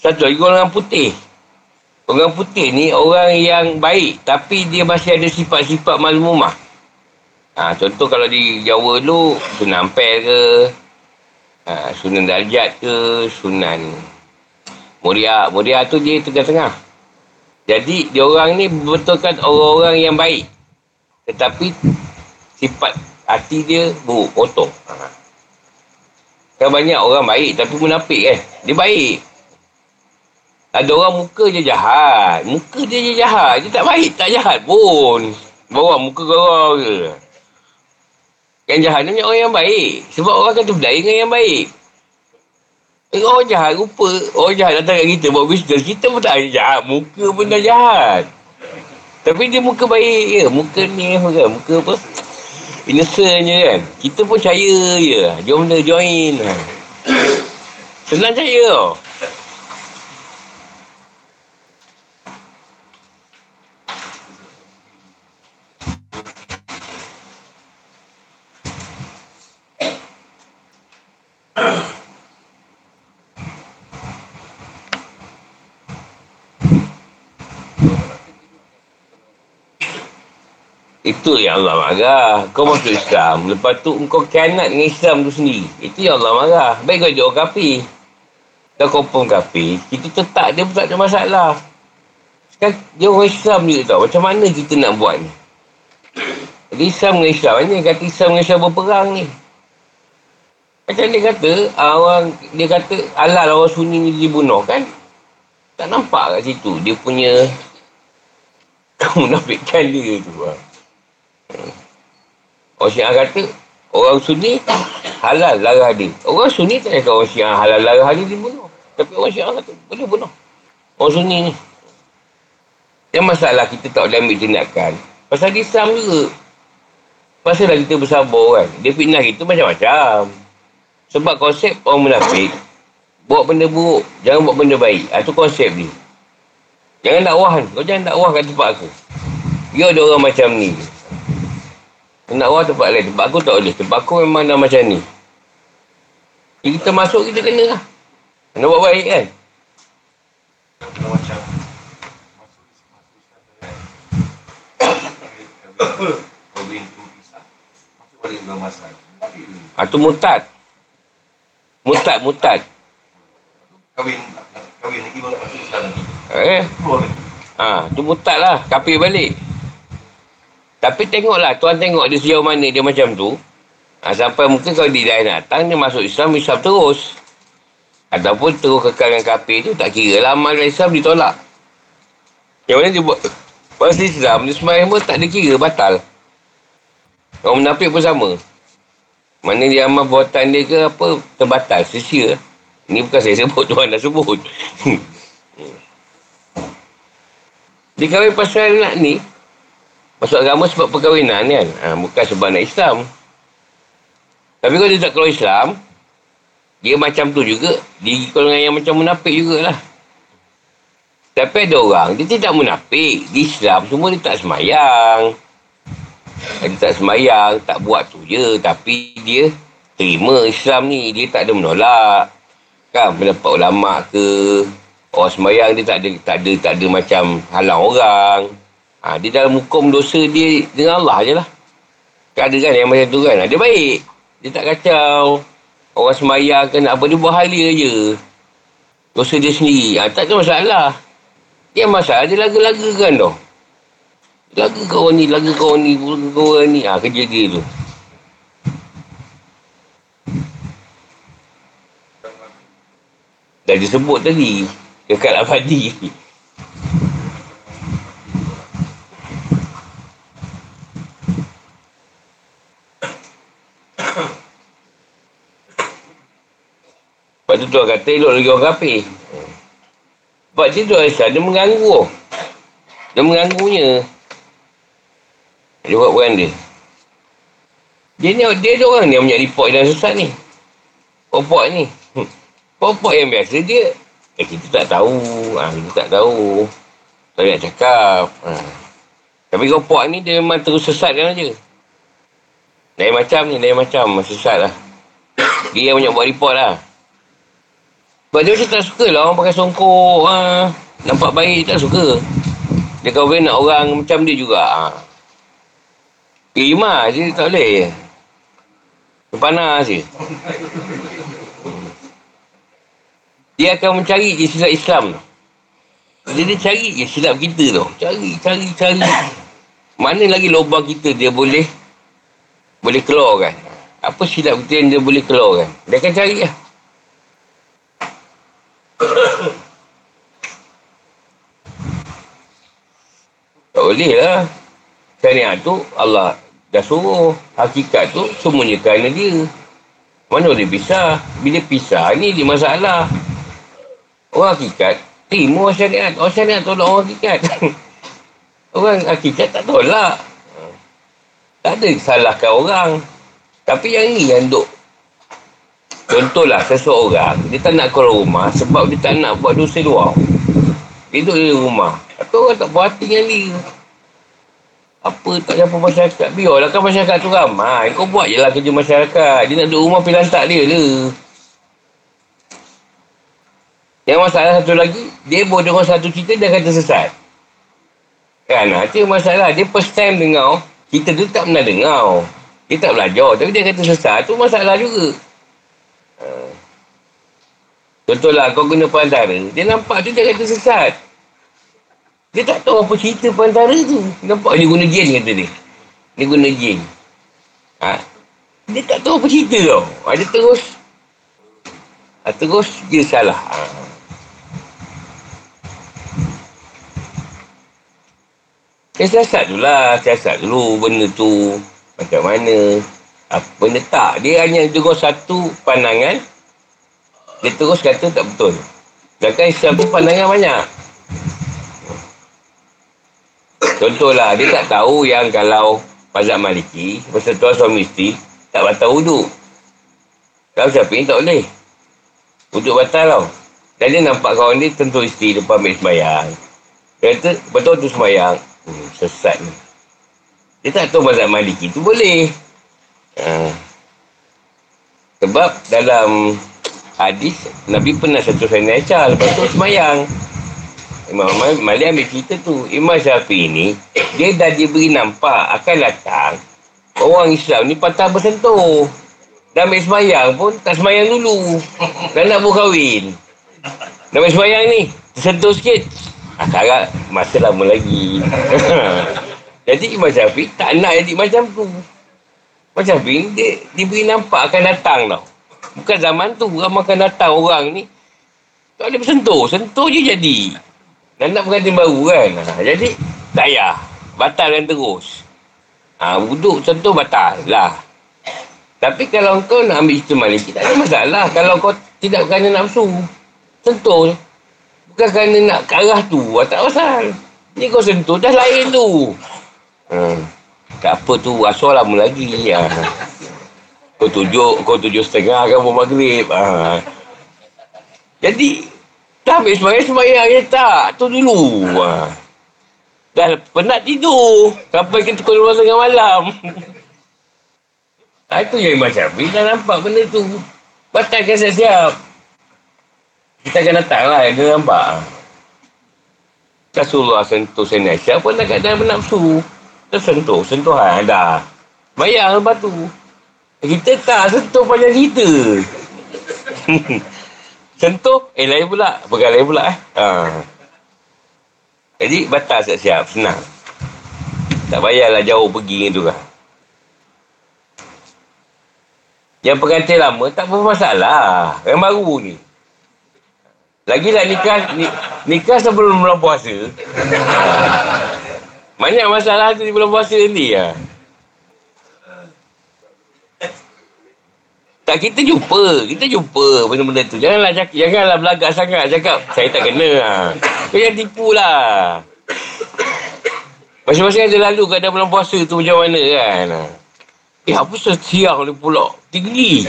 Satu lagi golongan putih. Golongan putih ni orang yang baik tapi dia masih ada sifat-sifat malumah. Ha, contoh kalau di Jawa dulu, Sunan Ampel ke, ha, Sunan Darjat ke, Sunan Muria. Muria tu dia tengah-tengah. Jadi, dia orang ni betulkan orang-orang yang baik. Tetapi, sifat hati dia buruk, kotor. Ha. Kan banyak orang baik tapi munafik kan. Dia baik. Ada orang muka je jahat. Muka dia je jahat. Dia tak baik. Tak jahat pun. Bawa muka kau ke. Yang jahat ni orang yang baik. Sebab orang akan terbelai dengan yang baik. Eh, orang jahat rupa. Orang jahat datang kat kita buat bisnes. Kita pun tak ada jahat. Muka pun dah jahat. Tapi dia muka baik je. Muka ni apa. Muka apa innocent je kan. Kita pun percaya je. Jom dia join. <coughs> Senang percaya tau. Itu yang Allah marah. Kau masuk Islam. Lepas tu kau kianat dengan Islam tu sendiri. Itu yang Allah marah. Baik kau jauh kapi. Kau confirm kapi. Kita tetap dia pun tak ada masalah. Sekarang dia orang Islam juga tau. Macam mana kita nak buat ni? Jadi Islam dengan Islam ni. Kata Islam dengan Islam berperang ni. Macam dia kata. Ah, orang Dia kata Allah orang sunni ni dibunuh kan? Tak nampak kat situ. Dia punya <laughs> kemunafikan dia tu. Ha. Orang Syiah kata, orang Sunni halal larah dia. Orang Sunni tak kata orang Syiah halal larah dia dibunuh. Tapi orang Syiah kata, boleh bunuh. Orang Sunni ni. Yang masalah kita tak boleh ambil tindakan. Pasal Islam juga. Pasal kita bersabar kan. Dia fitnah kita macam-macam. Sebab konsep orang munafik. Buat benda buruk. Jangan buat benda baik. Itu ha, konsep dia. Jangan dakwah kan. Kau jangan dakwah kat tempat aku. Dia ada orang macam ni. Nak dakwah tempat lain. Tempat aku tak boleh. Tempat aku memang dah macam ni. Jadi kita masuk kita kena lah. Nak buat baik kan. Ah tu mutad. Mutad, mutad. Kahwin kahwin lagi baru masuk Islam lagi. Eh. Ah, tu mutad lah, kafir balik. Tapi tengoklah, tuan tengok dia sejauh mana dia macam tu. Ha, sampai mungkin kalau dia dah datang, dia masuk Islam, Islam terus. Ataupun terus kekal dengan kafir tu, tak kira lah amal Islam ditolak. Yang mana dia buat Pasal Islam, dia semayang pun tak ada kira, batal. Orang menafik pun sama. Mana dia amal buatan dia ke apa, terbatal, sesia. Ini bukan saya sebut, <laughs> Tuhan dah sebut. <laughs> dia kahwin pasal nak ni, masuk agama sebab perkahwinan kan. Ha, bukan sebab nak Islam. Tapi kalau dia tak keluar Islam, dia macam tu juga. Dia golongan yang macam munafik jugalah. Tapi ada orang, dia tidak munafik. Di Islam, semua dia tak semayang. Dia tak semayang, tak buat tu je. Tapi dia terima Islam ni. Dia tak ada menolak. Kan, pendapat ulama ke. Orang semayang dia tak ada, tak ada, tak ada macam halang orang. Ha, dia dalam hukum dosa dia dengan Allah je lah. Kan ada kan yang macam tu kan. Dia baik. Dia tak kacau. Orang semayang nak apa, dia buat halia je. Dosa dia sendiri. Ha, tak ada masalah. Yang masalah dia lagu-lagu kan tu. Lagu kau ni, lagu kau ni, lagu kau ni. Ha, kerja dia tu. Dah disebut tadi. Kekal abadi. Tu tuan kata elok lagi orang kapir. Sebab dia tu Aisyah, dia mengganggu. Dia mengganggunya. Dia buat peran dia. Dia ni, dia ada orang ni yang punya report dan sesat ni. Popok ni. Hmm. Popok yang biasa dia, eh, kita tak tahu. Ha, kita tak tahu. Tak nak cakap. Ha. Tapi popok ni dia memang terus sesatkan aja. Lain macam ni, lain macam. Sesat lah. Dia yang banyak buat report lah. Sebab dia macam tak suka lah orang pakai songkok. Ha. Nampak baik, tak suka. Dia kahwin nak orang macam dia juga. Ha. Terima je, tak boleh. Dia panas je. Dia akan mencari je silap Islam tu. Dia, dia cari je silap kita tu. Cari, cari, cari. Mana lagi lubang kita dia boleh boleh keluar kan? Apa silap kita yang dia boleh keluar kan? Dia akan cari lah. <coughs> Tak boleh lah. Syariat tu Allah dah suruh. Hakikat tu semuanya kerana dia. Mana boleh pisah? Bila pisah ni dia masalah. Orang hakikat terima orang syariat. Orang syariat tolak orang hakikat. <laughs> orang hakikat tak tolak. Tak ada salahkan orang. Tapi yang ni yang duk Contohlah seseorang, dia tak nak keluar rumah sebab dia tak nak buat dosa luar. Dia duduk di rumah. Atau orang tak puas hati dengan dia. Apa tak siapa masyarakat? Biarlah kan masyarakat tu ramai. Kau buat je lah kerja masyarakat. Dia nak duduk rumah pilih tak dia le. Yang masalah satu lagi, dia boleh dengar satu cerita, dia kata sesat. Kan? Itu masalah. Dia first time dengar, kita tu tak pernah dengar. Dia tak belajar. Tapi dia kata sesat. Itu masalah juga. Contohlah kau guna perantara. Dia nampak tu dia kata sesat. Dia tak tahu apa cerita perantara tu. Nampak dia guna jin kata dia. Dia guna jin. Ha? Dia tak tahu apa cerita tau. Ha, dia terus. Ha, terus dia salah. Ha. Dia siasat tu lah. Siasat dulu benda tu. Macam mana. Benda tak. Dia hanya dengar satu pandangan. Dia terus kata tak betul. Sedangkan Islam tu pandangan banyak. Contohlah, dia tak tahu yang kalau mazhab maliki, persentuhan suami isteri, tak batal wuduk. Kalau syafi'i tak boleh. Wuduk batal tau. Dan dia nampak kawan dia tentu isteri depan ambil sembayang. Dia kata, betul tu sembayang. Hmm, sesat ni. Dia tak tahu mazhab maliki tu boleh. Ha. Sebab dalam hadis, Nabi pernah satu saya Aisyah. Lepas tu sembayang. Imam Malik ambil cerita tu. Imam Syafi'i ni, dia dah diberi nampak akan datang orang Islam ni patah bersentuh. Dah ambil sembayang pun, tak sembayang dulu. Dah nak berkahwin. Dah ambil sembayang ni, tersentuh sikit. Akak masa lama lagi. <laughs> jadi Imam Syafi'i tak nak jadi macam tu. Imam Syafi'i dia diberi nampak akan datang tau. Bukan zaman tu, ramai akan datang orang ni. Tak boleh bersentuh. Sentuh je jadi. Dan nak pengantin baru kan. Ha, jadi, tak payah. Batalkan terus. Ha, wuduk sentuh batal lah. Tapi kalau kau nak ambil cerita maliki, tak ada masalah. Kalau kau tidak kerana nafsu, sentuh bukan kerana nak ke arah tu. Tak pasal. Ni kau sentuh, dah lain tu. Hmm. Tak apa tu, asal lama lagi. Ha. Kau tujuh, kau tujuh setengah kan buat maghrib. Ha. Jadi, dah habis semayang, semayang je tak. Tu dulu. Ha. Dah penat tidur. Sampai ke pukul 12 tengah malam. Ha, itu yang Imam Syafi'i dah nampak benda tu. Batalkan siap-siap. Kita akan datang lah, dia nampak. Rasulullah sentuh Aisyah pun dah kat dalam. Dia sentuh, sentuhan dah. Bayar lepas tu. Kita tak sentuh panjang cerita. <laughs> sentuh, eh lain pula. Bukan lain pula eh. Ha. Jadi batal siap-siap, senang. Tak payahlah jauh pergi tu kan. Yang pengantin lama tak bermasalah. Yang baru ni. Lagilah nikah ni, nikah sebelum bulan puasa. <laughs> Banyak masalah tu di bulan puasa nanti ya. Tak kita jumpa, kita jumpa benda-benda tu. Janganlah cakap, janganlah belagak sangat cakap saya tak kena. Ha. Kau jangan tipu lah. Masing-masing ada lalu kat dalam bulan puasa tu macam mana kan. Eh apa siang ni pula tinggi.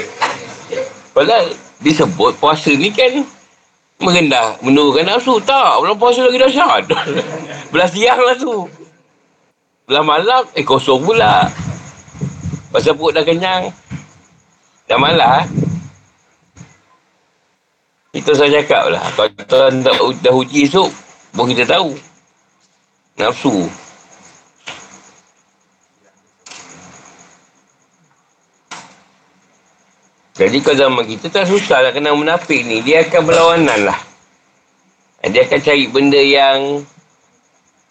Padahal disebut puasa ni kan merendah, menurunkan nafsu. Tak, bulan puasa lagi dahsyat. <laughs> Belah siang lah tu. Belah malam, eh kosong pula. Pasal perut dah kenyang. Dah malah. Itu saya cakap lah. Kalau kita dah, dah uji esok, baru kita tahu. Nafsu. Jadi kalau zaman kita tak susah nak kenal munafik ni. Dia akan berlawanan lah. Dia akan cari benda yang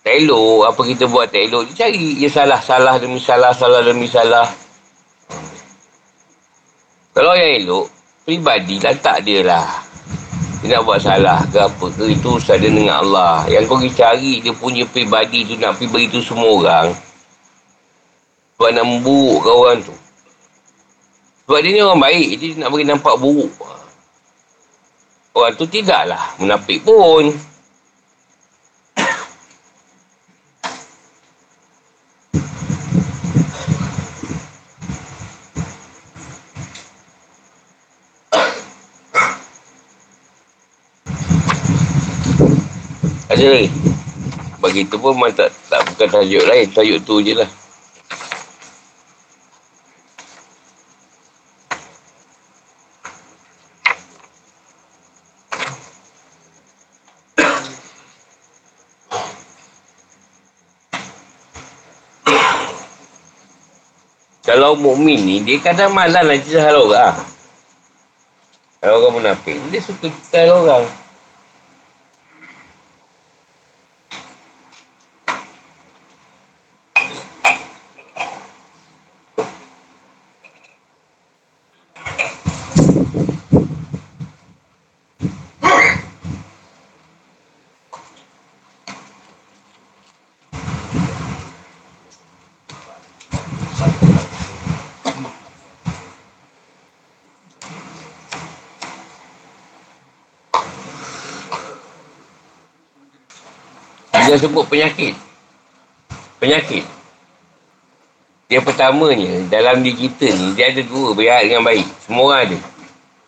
tak elok. Apa kita buat tak elok. Dia cari. Dia salah, salah demi salah, salah demi salah. Kalau yang elok, pribadi lah tak dia lah. Dia nak buat salah ke apa ke. Itu usaha dia dengan Allah. Yang kau pergi cari dia punya pribadi tu nak pergi beritahu semua orang. Sebab nak memburukkan orang tu. Sebab dia ni orang baik, dia nak bagi nampak buruk. Orang tu tidaklah munafik pun. Lagi. Bagi tu pun tak, tak bukan tajuk lain. Tajuk tu je lah. Kalau mukmin ni dia kadang malas nak cerita hal orang. Kalau orang munafik, dia suka cerita orang. Dia sebut penyakit. Penyakit. Yang pertamanya, dalam diri kita ni, dia ada dua berat dengan baik. Semua orang ada.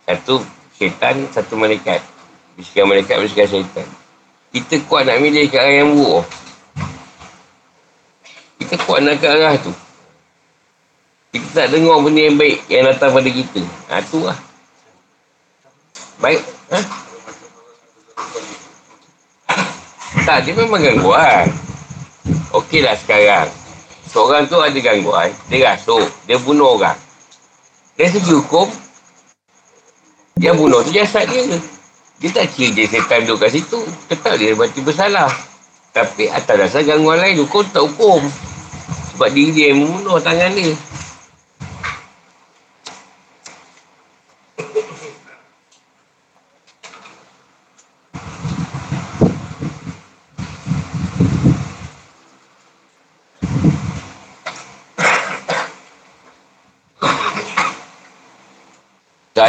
Satu syaitan, satu malaikat. Bisikan malaikat, bisikan syaitan. Kita kuat nak milih ke arah yang buruk. Kita kuat nak ke arah tu. Kita tak dengar benda yang baik yang datang pada kita. Ha, tu lah. Baik. Ha? Tak, dia memang gangguan. Okeylah sekarang. Seorang tu ada gangguan. Dia rasuk. Dia bunuh orang. Dari segi hukum, yang bunuh tu jasad dia. Dia tak kira dia setan duduk kat situ. Tetap dia berarti bersalah. Tapi atas dasar gangguan lain, hukum tak hukum. Sebab diri dia yang membunuh tangan dia.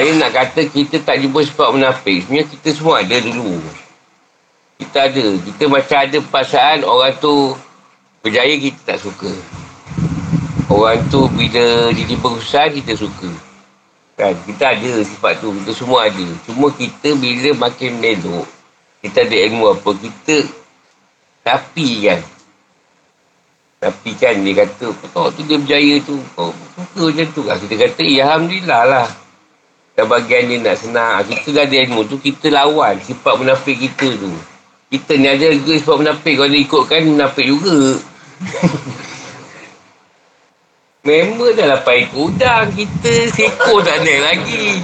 Saya nak kata kita tak jumpa sebab menafik. Sebenarnya kita semua ada dulu. Kita ada. Kita macam ada perasaan orang tu berjaya kita tak suka. Orang tu bila jadi berusaha kita suka. Kan? Kita ada sifat tu. Kita semua ada. Cuma kita bila makin melok, kita ada ilmu apa, kita tapi kan. Tapi kan dia kata, kau tu dia berjaya tu. Kau suka macam tu. Kita kata, ya Alhamdulillah lah. Dan bagian dia nak senang. Ah, kita dah ada ilmu tu, kita lawan sifat munafik kita tu. Kita ni ada juga sifat munafik. Kalau dia ikutkan, munafik juga. <laughs> Member dah lapan ekor udang. Kita sekor tak ada lagi.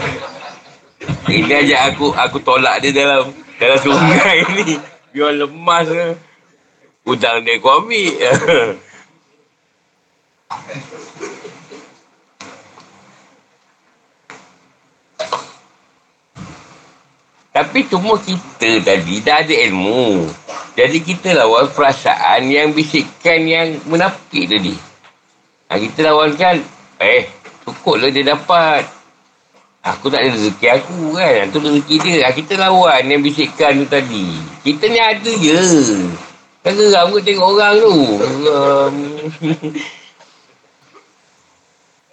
Ini aja aku aku tolak dia dalam dalam sungai <laughs> ni. Biar lemas ke. Udang dia aku ambil. <laughs> Tapi cuma kita tadi dah ada ilmu. Jadi kita lawan perasaan yang bisikkan yang menafik tadi. Ha, kita lawankan, eh, cukup lah dia dapat. Aku tak ada rezeki aku kan. Itu rezeki dia. Ha, kita lawan yang bisikkan tu tadi. Kita ni ada je. Kan geram ke tengok orang tu. <laughs>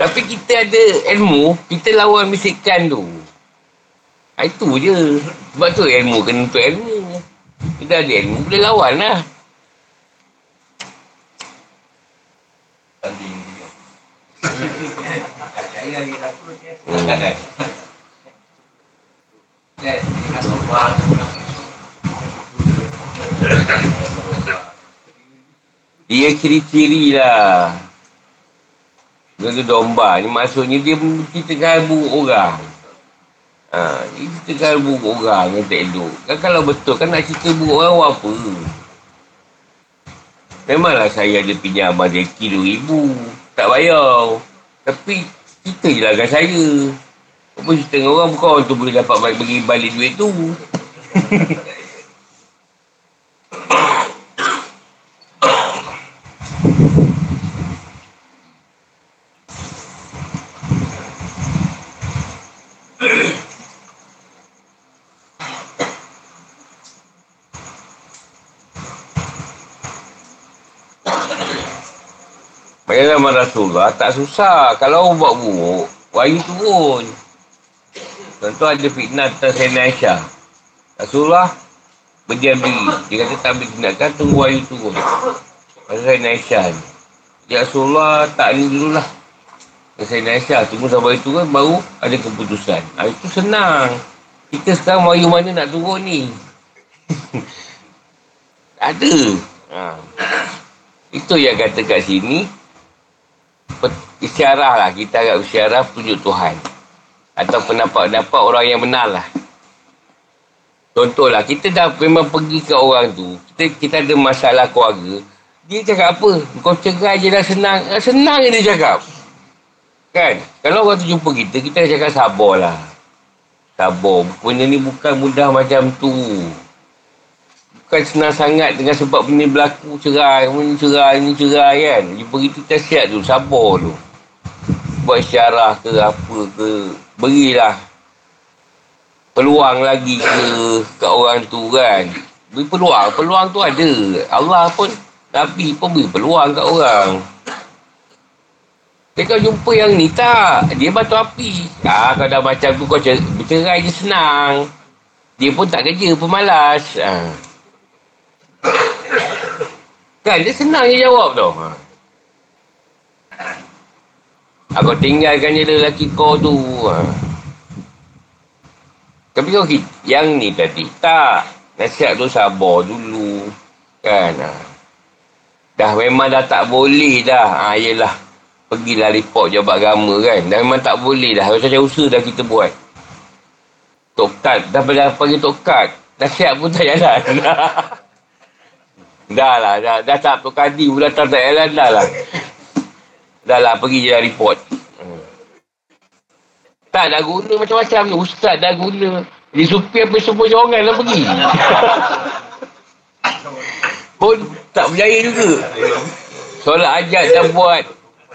Tapi kita ada ilmu, kita lawan bisikkan tu. Ha, itu je. Sebab tu ilmu kena untuk ilmu. Kita ada ilmu, boleh lawan lah. Dia ciri-ciri lah. Dia domba ni maksudnya dia tengah buruk orang. Ha, cerita kan buruk orang yang tak elok. Kan kalau betul kan nak cerita buruk orang buat apa? Memanglah saya ada pinjam abang Zeki RM2,000. Tak bayar. Tapi kita je lah saya. Apa cerita dengan orang bukan orang tu boleh dapat bagi balik duit tu. <laughs> zaman Rasulullah tak susah. Kalau orang buat buruk, wahyu turun. Contoh ada fitnah tentang Sayyidina Aisyah. Rasulullah berdiam diri. Dia kata tak ambil tindakan, tunggu wahyu turun. Pasal Sayyidina Aisyah ni. Ya Rasulullah tak ni dulu lah. Sayyidina Aisyah tunggu sampai itu kan baru ada keputusan. Ha, itu senang. Kita sekarang wahyu mana nak turun ni? <laughs> ada. Ha. Itu yang kata kat sini, isyarah lah. Kita agak isyarah tunjuk Tuhan. Atau pendapat-pendapat orang yang benar lah. Contohlah, kita dah memang pergi ke orang tu. Kita, kita ada masalah keluarga. Dia cakap apa? Kau cerai je dah senang. Eh, senang dia cakap. Kan? Kalau orang tu jumpa kita, kita cakap sabar lah. Sabar. Benda ni bukan mudah macam tu bukan senang sangat dengan sebab benda berlaku cerai, ini cerai, ini cerai kan. Jumpa kita kita tu, sabar tu. Buat syarah ke apa ke, berilah peluang lagi ke ke orang tu kan. Beri peluang, peluang tu ada. Allah pun Nabi pun beri peluang kat orang. Dia kau jumpa yang ni tak? Dia batu api. Ah, kalau dah macam tu kau bercerai je senang. Dia pun tak kerja, pemalas. Ah. Kan dia senang je jawab tu. Ha. Aku tinggalkan je lelaki kau tu. Ha. Tapi kau yang ni tadi. Tak. Nasihat tu sabar dulu. Kan. Ha. Dah memang dah tak boleh dah. Ha, yelah. Pergilah report jabat agama kan. Dah memang tak boleh dah. Macam usaha dah kita buat. Tokat. Dah pergi tokat. Nasihat pun tak jalan. <laughs> dah lah. Dah, dah tak tukadi pula tak tak jalan dah lah. Dah lah pergi je lah report. Hmm. Tak dah guna macam-macam ni. Ustaz dah guna. Dia supir apa semua jangan lah pergi. <laughs> pun tak berjaya juga. Solat ajat dah buat.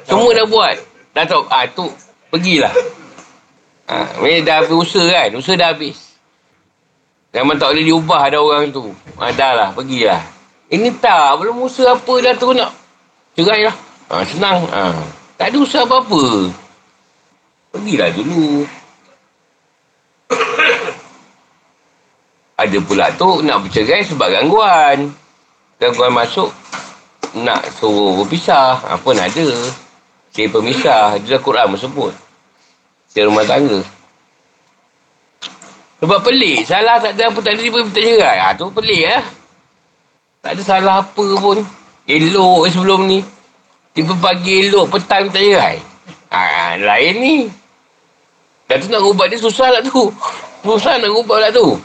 Semua dah buat. Dah tahu. Ah, tu. Pergilah. Ha, dah habis usaha kan? Usaha dah habis. Memang tak boleh diubah ada orang tu. Ha, dah lah, pergilah. Ini tak, belum usaha apa dah tu nak. Cerai lah. Ha, senang. Ha. Tak ada usaha apa-apa. Pergilah dulu. <coughs> ada pula tu nak bercerai sebab gangguan. Gangguan masuk, nak suruh berpisah. Apa nak ada. Saya pemisah. Dia Quran sebut. Di rumah tangga. Sebab pelik. Salah tak ada apa dia minta cerai. Ha, tu pelik lah. Tak ada salah apa pun. Elok sebelum ni. Tiba pagi elok petang minta cerai. Ha, lain ni. Dan tu nak ubah dia susah lah tu. Susah nak ubah lah tu.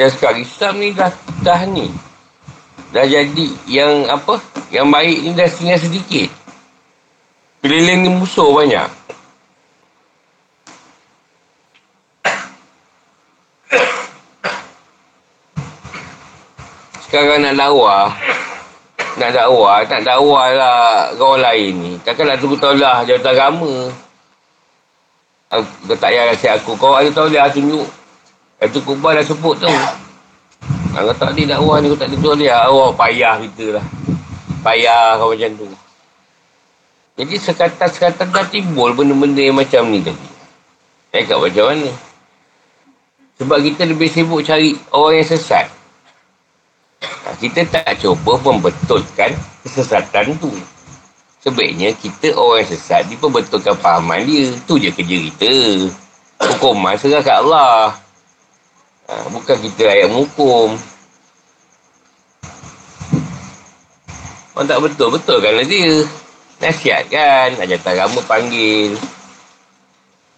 Macam sekarang Islam ni dah, dah ni. Dah jadi yang apa? Yang baik ni dah tinggal sedikit. Keliling ni musuh banyak. Sekarang nak dakwah. Nak dakwah. Nak dakwah lah orang lain ni. Takkanlah tunggu taulah jawatan agama. Kau tak payah rasa aku. Kau ada dia tunjuk itu kubah dah sebut tu. Kalau tak ada dakwah ni, tak ada dia. Oh, payah kita lah. Payah kau macam tu. Jadi sekatan-sekatan dah timbul benda-benda yang macam ni tadi. Eh, kat macam mana? Sebab kita lebih sibuk cari orang yang sesat. Kita tak cuba membetulkan kesesatan tu. Sebaiknya kita orang sesat, dia betulkan pahaman dia. Tu je kerja kita. Hukuman serah kat Allah. Ha, bukan kita ayat menghukum. Orang tak betul, betul kan dia. Nasihat kan, ajar agama panggil.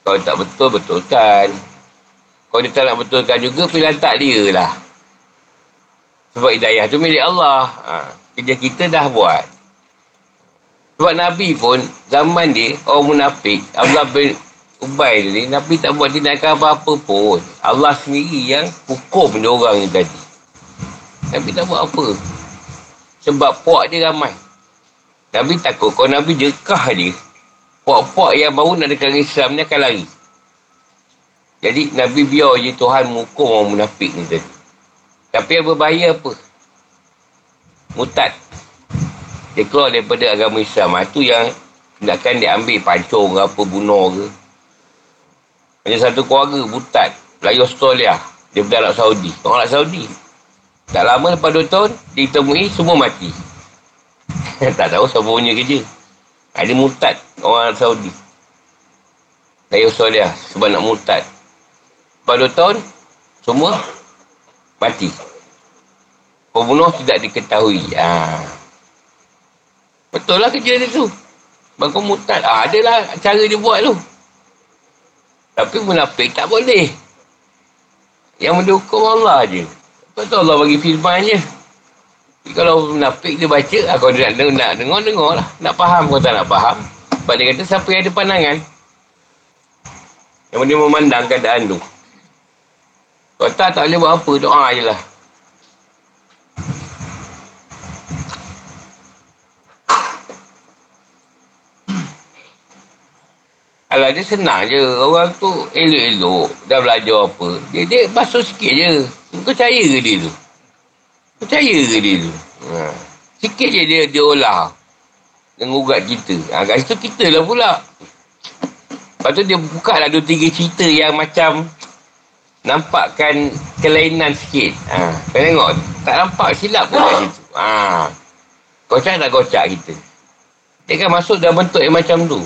Kalau tak betul, betulkan. Kalau dia tak nak betulkan juga, pilihan tak dia lah. Sebab hidayah tu milik Allah. Ha, kerja kita dah buat. Sebab Nabi pun, zaman dia, orang munafik, Allah bin Ubay ni, Nabi tak buat tindakan apa-apa pun. Allah sendiri yang hukum dia orang ni tadi. Nabi tak buat apa. Sebab puak dia ramai. Nabi takut kalau Nabi jekah dia, puak-puak yang baru nak dekat Islam ni akan lari. Jadi Nabi biar je Tuhan menghukum orang munafik ni tadi. Tapi yang berbahaya apa? Mutat. Dia keluar daripada agama Islam. Itu yang tindakan dia ambil pancung ke apa, bunuh ke. Macam satu keluarga butat. Melayu Australia. Dia berada Arab Saudi. Orang Arab Saudi. Tak lama lepas dua tahun, ditemui semua mati. <laughs> tak tahu siapa punya kerja. Ada mutat orang Arab Saudi. Dari Australia. Sebab nak mutat. Lepas dua tahun, semua mati. Pembunuh tidak diketahui. Ha. Betul lah kerja dia tu. Bangkau mutat. Ha, adalah cara dia buat tu. Tapi munafik tak boleh. Yang mendukung Allah je. Betul Allah bagi firman je. Jadi kalau munafik dia baca, ah, nak, nak, nak dengar, dengar lah. Nak faham kau tak nak faham. Sebab dia kata siapa yang ada pandangan. Yang dia memandang keadaan tu. Kalau tak, tak boleh buat apa. Doa je lah. Alah dia senang je. Orang tu elok-elok. Dah belajar apa. Dia, dia basuh sikit je. Percaya ke dia tu? Percaya ke dia tu? Ha. Sikit je dia, dia olah. Dengan ugat kita. Ha, kat situ kita lah pula. Lepas tu dia buka lah dua tiga cerita yang macam nampakkan kelainan sikit. Ha. Kau tengok. Tak nampak silap pun kat situ. Ha. Kocak tak kocak kita. Dia kan masuk dalam bentuk yang macam tu.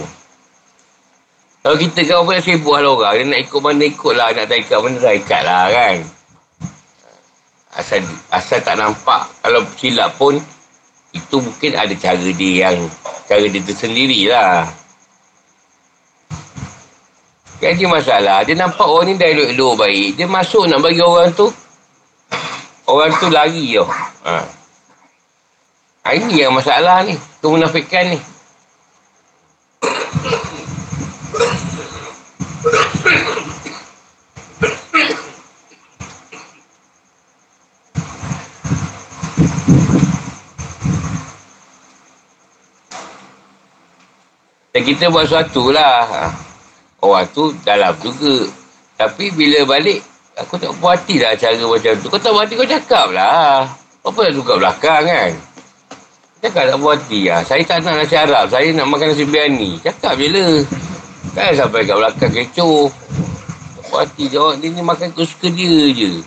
Kalau kita kan apa sibuk lah orang. Dia nak ikut mana ikut lah. Nak tak ikat mana tak lah kan. Asal, asal tak nampak. Kalau silap pun. Itu mungkin ada cara dia yang. Cara dia tersendiri lah. Kan dia masalah. Dia nampak orang ni dah elok-elok baik. Dia masuk nak bagi orang tu. Orang tu lari tau. Ha. Ini yang masalah ni. Kemunafikan ni. Dan kita buat sesuatu lah. Ha. Orang tu dalam juga. Tapi bila balik, aku tak puas hati lah cara macam tu. Kau tak puas hati, kau cakap lah. Apa nak tukar belakang kan? Cakap tak puas hati lah. Saya tak nak nasi Arab. Saya nak makan nasi biryani. Cakap je lah. Kan sampai kat belakang kecoh. Tak puas hati jawab. Dia ni makan kesuka dia je.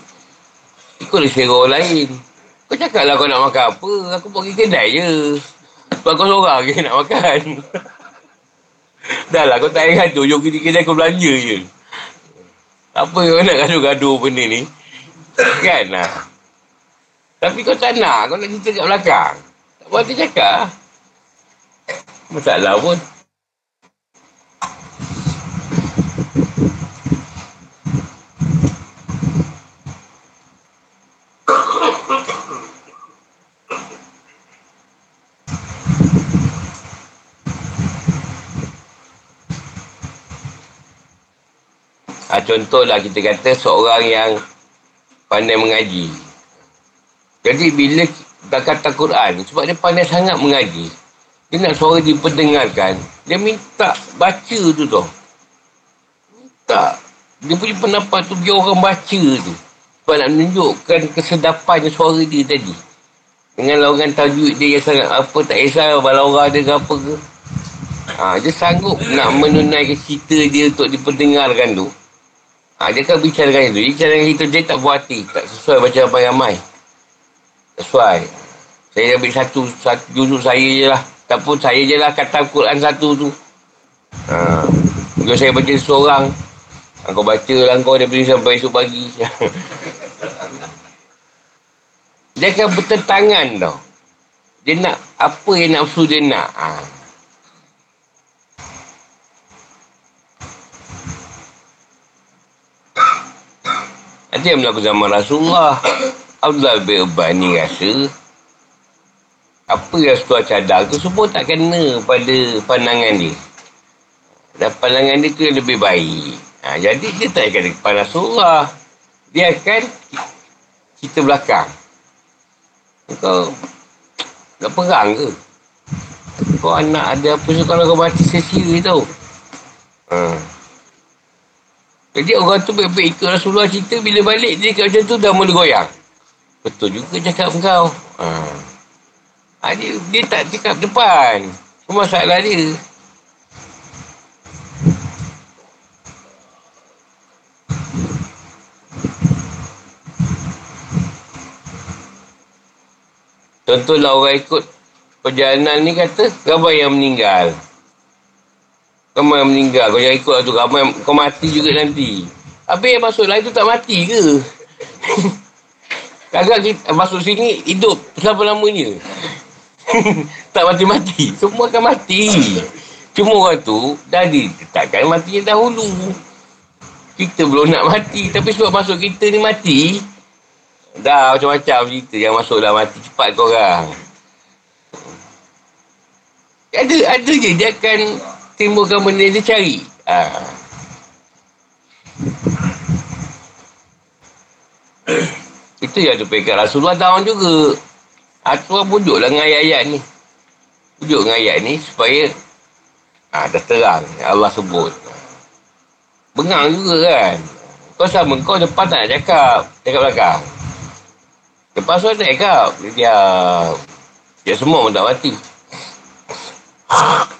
Ikut dia orang lain. Kau cakap lah kau nak makan apa. Aku pergi kedai je. Sebab kau seorang ke nak makan. <laughs> Dah lah kau tak ingat tu Jom kita kedai kau belanja je. Apa kau nak gaduh-gaduh benda ni? Kan? Lah Tapi kau tak nak Kau nak cerita kat belakang. Tak buat dia cakap. Masalah pun contohlah kita kata seorang yang pandai mengaji. Jadi bila dah kata Quran, sebab dia pandai sangat mengaji, dia nak suara diperdengarkan, dia minta baca tu tu. Minta. Dia punya pendapat tu biar orang baca tu. Sebab nak menunjukkan kesedapannya suara dia tadi. Dengan lawangan tajwid dia yang sangat apa, tak kisah balau orang dia ke apa ke. Ha, dia sanggup nak menunaikan cerita dia untuk diperdengarkan tu. Ha, dia kan bicara dengan itu. Bicara dengan itu, dia tak buat hati. Tak sesuai baca apa ramai. Sesuai. Saya ambil satu, satu juzuk saya je lah. Tak pun saya je lah kata Quran satu tu. Ha. Kalau saya baca seorang, ha, kau baca lah kau daripada sampai esok pagi. <laughs> dia akan bertentangan tau. Dia nak apa yang nafsu dia nak. Ha. Ada yang berlaku zaman Rasulullah. Abdullah bin Ubay ni rasa apa yang setelah cadar tu semua tak kena pada pandangan dia. Dan pandangan dia tu yang lebih baik. Ha, jadi dia tak akan kepada Rasulullah. Dia akan kita belakang. Kau nak perang ke? Kau anak ada apa so kalau kau mati sia-sia tau. Ha. Jadi orang tu baik-baik ikut Rasulullah cerita bila balik dia kat macam tu dah mula goyang. Betul juga cakap kau. Ha. ha dia, dia tak cakap depan. Itu masalah dia. Contohlah orang ikut perjalanan ni kata, ramai yang meninggal. Ramai yang meninggal. Kau jangan ikut lah tu. Ramai kau mati juga nanti. Habis yang masuk lain tu tak mati ke? <laughs> Kadang kita masuk sini hidup selama lamanya. <laughs> tak mati-mati. Semua akan mati. Cuma orang tu dah ditetapkan matinya dahulu. Kita belum nak mati. Tapi sebab masuk kita ni mati. Dah macam-macam cerita yang masuk dah mati cepat korang. Ada, ada je dia akan timbulkan benda dia cari. Ha. <coughs> Itu yang pekat Rasulullah down juga. Ha, tu bujuk lah dengan ayat-ayat ni. Bujuk dengan ayat ni supaya ha, dah terang Allah sebut. Bengang juga kan. Kau sama kau depan tak nak cakap. Cakap belakang. Lepas tu nak cakap. Dia dia semua pun tak mati. <coughs>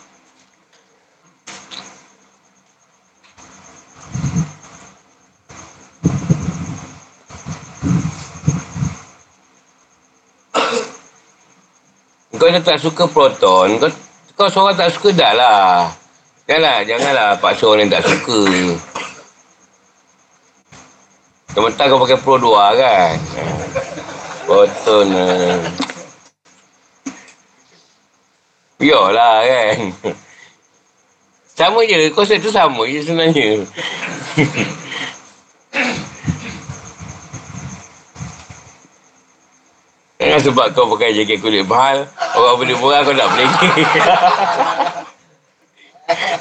Kau tak suka proton, kau, kau seorang tak suka dah lah. Janganlah, janganlah paksa orang yang tak suka. Sementara kau pakai Pro 2 kan. Proton. Uh. Biarlah kan. Sama je, konsep tu sama je sebenarnya. <laughs> Jangan sebab kau pakai jaket kulit mahal, orang boleh murah kau nak beli. <laughs>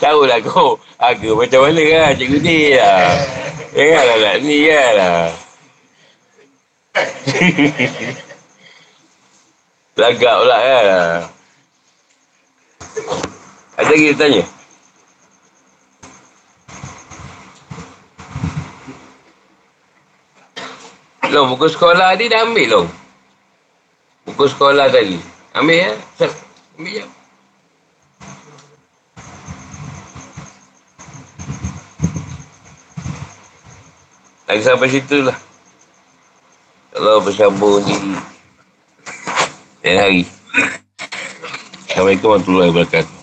Tahu lah kau harga macam mana kan cikgu ni lah. Janganlah nak ni kan lah. <laughs> Lagak pula kan lah. Ada lagi tanya? Long, buku sekolah ni dah ambil long. Buku sekolah tadi. Ambil ya? Ambil ya? Lagi sampai situ lah. Kalau bersambung di lain hari. Assalamualaikum warahmatullahi wabarakatuh.